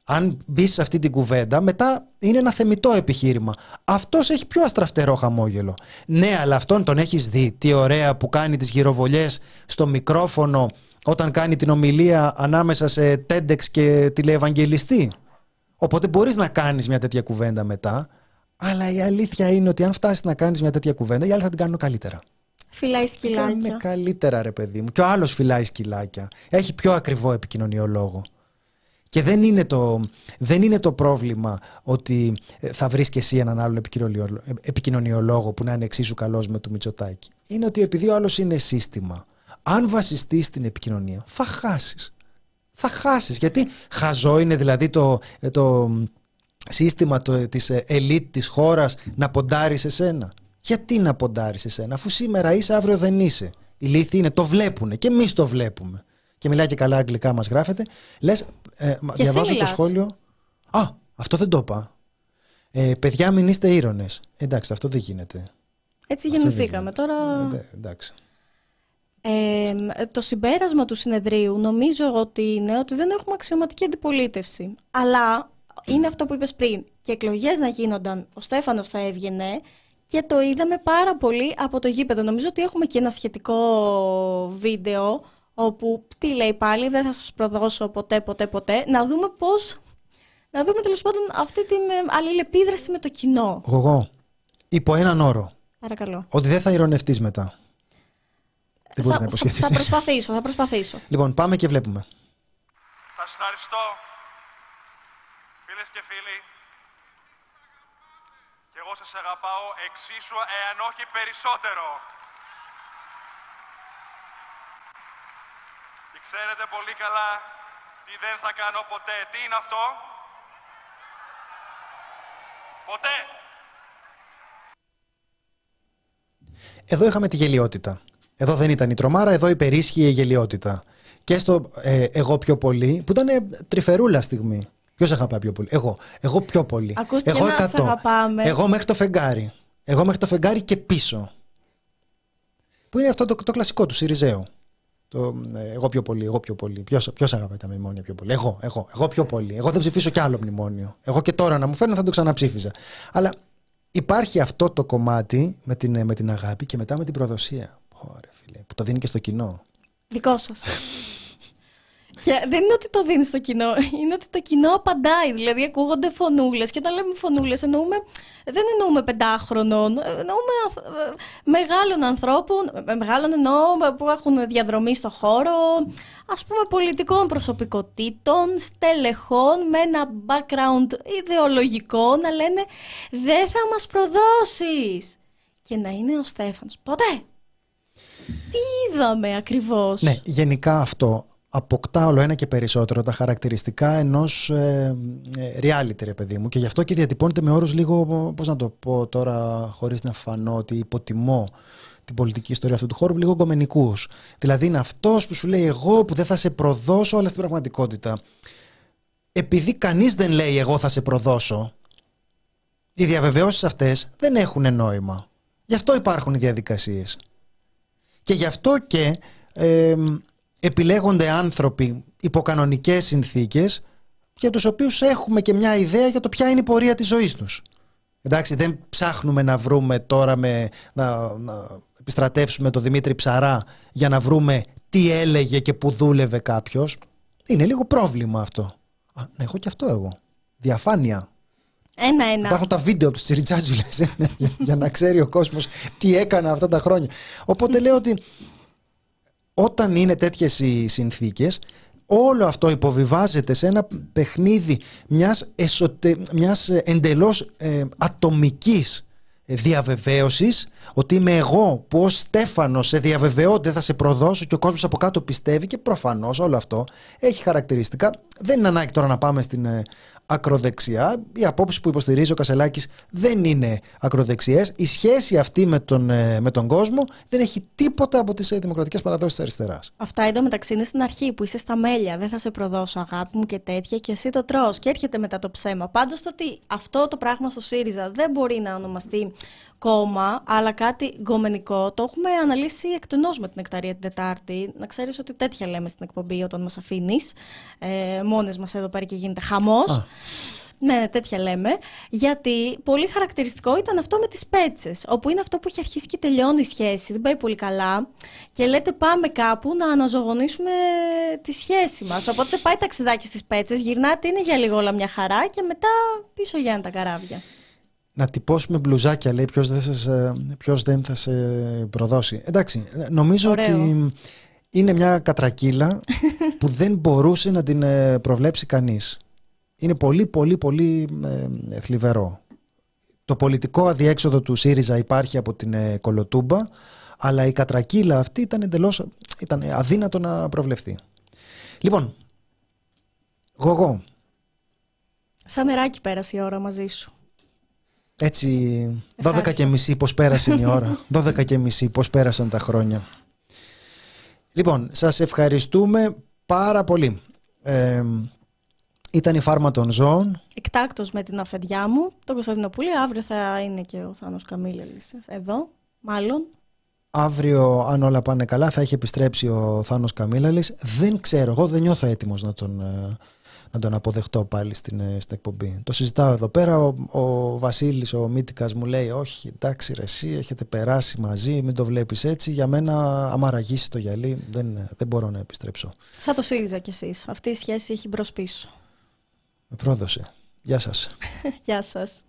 Αν μπει σε αυτή την κουβέντα, μετά είναι ένα θεμητό επιχείρημα. Αυτός έχει πιο αστραφτερό χαμόγελο. Ναι, αλλά αυτόν τον έχεις δει. Τι ωραία που κάνει τις γυροβολιές στο μικρόφωνο όταν κάνει την ομιλία ανάμεσα σε TEDx και τηλεευαγγελιστή. Οπότε μπορείς να κάνεις μια τέτοια κουβέντα μετά, αλλά η αλήθεια είναι ότι αν φτάσεις να κάνεις μια τέτοια κουβέντα, οι άλλοι θα την κάνουν καλύτερα. Φυλάει σκυλάκια. Κάνουν καλύτερα, ρε παιδί μου. Και ο άλλος φυλάει σκυλάκια. Έχει πιο ακριβό επικοινωνιολόγο. Και δεν είναι, το, δεν είναι το πρόβλημα ότι ε, θα βρεις και εσύ έναν άλλο επικοινωνιολόγο που να είναι εξίσου καλός με του Μητσοτάκη. Είναι ότι επειδή ο άλλος είναι σύστημα, αν βασιστείς στην επικοινωνία, θα χάσεις θα χάσεις. Γιατί χαζό είναι δηλαδή το, ε, το σύστημα το, της ε, ελίτ της χώρας να ποντάρεις σε σένα. Γιατί να ποντάρεις σε σένα, αφού σήμερα είσαι, αύριο δεν είσαι. Οι λύθοι είναι, το βλέπουνε και εμείς το βλέπουμε. Και μιλάει και καλά αγγλικά, μας γράφετε. Λες, ε, διαβάζω το σχόλιο. Α, αυτό δεν το είπα. Ε, παιδιά, μην είστε ήρωνες. Εντάξει, αυτό δεν γίνεται. Έτσι γεννηθήκαμε. Τώρα. Ε, εντάξει το συμπέρασμα του συνεδρίου νομίζω ότι είναι ότι δεν έχουμε αξιωματική αντιπολίτευση. Αλλά είναι αυτό που είπες πριν. Και εκλογές να γίνονταν, ο Στέφανος θα έβγαινε και το είδαμε πάρα πολύ από το γήπεδο. Νομίζω ότι έχουμε και ένα σχετικό βίντεο όπου, τι λέει πάλι, δεν θα σας προδώσω ποτέ, ποτέ, ποτέ, να δούμε πώς, να δούμε τέλος πάντων αυτή την αλληλεπίδραση με το κοινό. Εγώ, υπό έναν όρο. Παρακαλώ. Ότι δεν θα ηρωνευτείς μετά. Δεν μπορείς θα, να υποσχεθείς. θα προσπαθήσω, θα προσπαθήσω. Λοιπόν, πάμε και βλέπουμε. Θα σας ευχαριστώ, φίλες και φίλοι. Και εγώ σας αγαπάω εξίσου, εάν όχι περισσότερο. Και ξέρετε πολύ καλά τι δεν θα κάνω ποτέ. Τι είναι αυτό; Ποτέ. Εδώ είχαμε τη γελιότητα. Εδώ δεν ήταν η τρομάρα, εδώ υπερίσχυε η γελιότητα. Και στο ε, εγώ πιο πολύ, που ήταν ε, τρυφερούλα στιγμή. Ποιος αγαπάει πιο πολύ, Εγώ. Εγώ πιο πολύ. Ακούστηκε εγώ ένα «Σ' αγαπάμε». Εγώ μέχρι το φεγγάρι. Εγώ μέχρι το φεγγάρι και πίσω. Που είναι αυτό το, το κλασικό του Σιριζέου. Το, ε, εγώ πιο πολύ, εγώ πιο πολύ. Ποιος, ποιος αγαπάει τα μνημόνια πιο πολύ; Εγώ, εγώ, εγώ πιο πολύ. Εγώ δεν ψηφίσω κι άλλο μνημόνιο. Εγώ και τώρα να μου φέρνει θα το ξαναψήφιζα. Αλλά υπάρχει αυτό το κομμάτι με την, με την αγάπη και μετά με την προδοσία. Ωραία, φίλε, που το δίνει και στο κοινό. Δικό σας. Και δεν είναι ότι το δίνεις στο κοινό, είναι ότι το κοινό απαντάει. Δηλαδή, ακούγονται φωνούλες. Και όταν λέμε φωνούλες, εννοούμε, δεν εννοούμε πεντάχρονων, εννοούμε ανθ- ε, μεγάλων ανθρώπων, ε, μεγάλων εννοώ ε, που έχουν διαδρομή στο χώρο, ας πούμε πολιτικών προσωπικότητων, στελεχών με ένα background ιδεολογικό να λένε δεν θα μας προδώσεις. Και να είναι ο Στέφανος. Ποτέ! Τι είδαμε ακριβώς; Ναι, γενικά αυτό αποκτά όλο ένα και περισσότερο τα χαρακτηριστικά ενός ε, ε, reality, ρε παιδί μου. Και γι' αυτό και διατυπώνεται με όρους λίγο, πώς να το πω τώρα, χωρίς να φανώ ότι υποτιμώ την πολιτική ιστορία αυτού του χώρου, λίγο γκομενικούς. Δηλαδή είναι αυτός που σου λέει εγώ που δεν θα σε προδώσω, αλλά στην πραγματικότητα. Επειδή κανείς δεν λέει εγώ θα σε προδώσω, οι διαβεβαιώσεις αυτές δεν έχουν νόημα. Γι' αυτό υπάρχουν οι διαδικασίες. Και γι' αυτό και ε, επιλέγονται άνθρωποι υπό κανονικές συνθήκες για τους οποίους έχουμε και μια ιδέα για το ποια είναι η πορεία της ζωής τους. Εντάξει, δεν ψάχνουμε να βρούμε τώρα με, να, να επιστρατεύσουμε τον Δημήτρη Ψαρά για να βρούμε τι έλεγε και που δούλευε κάποιος. Είναι λίγο πρόβλημα αυτό. Α, ναι, έχω και αυτό εγώ. Διαφάνεια. Ένα-ένα. Υπάρχουν τα βίντεο από του τσιριτσάτζουλε για να ξέρει ο κόσμος τι έκανα αυτά τα χρόνια. Οπότε λέω ότι όταν είναι τέτοιες οι συνθήκες, όλο αυτό υποβιβάζεται σε ένα παιχνίδι μιας, εσωτε... μιας ε, εντελώς ε, ατομικής διαβεβαίωσης ότι είμαι εγώ που ως Στέφανος σε διαβεβαιώ ότι δεν θα σε προδώσω και ο κόσμος από κάτω πιστεύει και προφανώς όλο αυτό έχει χαρακτηριστικά δεν είναι ανάγκη τώρα να πάμε στην ε, ακροδεξιά οι απόψεις που υποστηρίζει ο Κασελάκης δεν είναι ακροδεξιές η σχέση αυτή με τον, ε, με τον κόσμο δεν έχει τίποτα από τις ε, δημοκρατικές παραδόσεις της αριστεράς Αυτά εντωμεταξύ είναι στην αρχή που είσαι στα μέλια. Δεν θα σε προδώσω, αγάπη μου και τέτοια, και εσύ το τρως και έρχεται μετά το ψέμα. Πάντως το ότι αυτό το πράγμα στο ΣΥΡΙΖΑ δεν μπορεί να ονομαστεί κόμμα, αλλά κάτι γκομενικό, το έχουμε αναλύσει εκτενώς με την Εκταρία την Τετάρτη. Να ξέρεις ότι τέτοια λέμε στην εκπομπή όταν μας αφήνεις. Ε, Μόνες μας εδώ πέρα και γίνεται χαμός. Α. Ναι, ναι, τέτοια λέμε. Γιατί πολύ χαρακτηριστικό ήταν αυτό με τις πέτσες. Όπου είναι αυτό που έχει αρχίσει και τελειώνει η σχέση, δεν πάει πολύ καλά. Και λέτε πάμε κάπου να αναζωογονήσουμε τη σχέση μας. Οπότε σε πάει ταξιδάκι στις πέτσες, γυρνάτε, είναι για λίγο όλα μια χαρά και μετά πίσω για τα καράβια. Να τυπώσουμε μπλουζάκια λέει ποιος δεν, σας, ε, ποιος δεν θα σε προδώσει. Εντάξει νομίζω Ωραίο. ότι είναι μια κατρακύλα που δεν μπορούσε να την ε, προβλέψει κανείς. Είναι πολύ πολύ πολύ ε, θλιβερό. Το πολιτικό αδιέξοδο του ΣΥΡΙΖΑ υπάρχει από την ε, Κολοτούμπα αλλά η κατρακύλα αυτή ήταν εντελώς ήταν αδύνατο να προβλεφθεί. Λοιπόν Γογό. Σαν νεράκι πέρασε η ώρα μαζί σου. Έτσι, 12 Ευχαριστώ. και μισή πώς πέρασε η ώρα. *laughs* 12 και μισή πώς πέρασαν τα χρόνια. Λοιπόν, σας ευχαριστούμε πάρα πολύ. Ε, ήταν η φάρμα των ζώων. Εκτάκτος με την αφεντιά μου, τον Κωνσταντινοπούλη. Αύριο θα είναι και ο Θάνος Καμίλελης εδώ, μάλλον. Αύριο, αν όλα πάνε καλά, θα έχει επιστρέψει ο Θάνος Καμίλαλης. Δεν ξέρω, εγώ δεν νιώθω έτοιμος να τον, ε, να τον αποδεχτώ πάλι στην, ε, στην εκπομπή. Το συζητάω εδώ πέρα. Ο, ο Βασίλης, ο Μύτικας μου λέει όχι, εντάξει ρε εσύ, έχετε περάσει μαζί, μην το βλέπεις έτσι. Για μένα, άμα ραγίσει το γυαλί, δεν, δεν μπορώ να επιστρέψω. Σαν το ΣΥΡΙΖΑ κι εσείς. Αυτή η σχέση έχει μπρος πίσω. Με πρόδωσε. Γεια σας. *laughs* Γεια σας.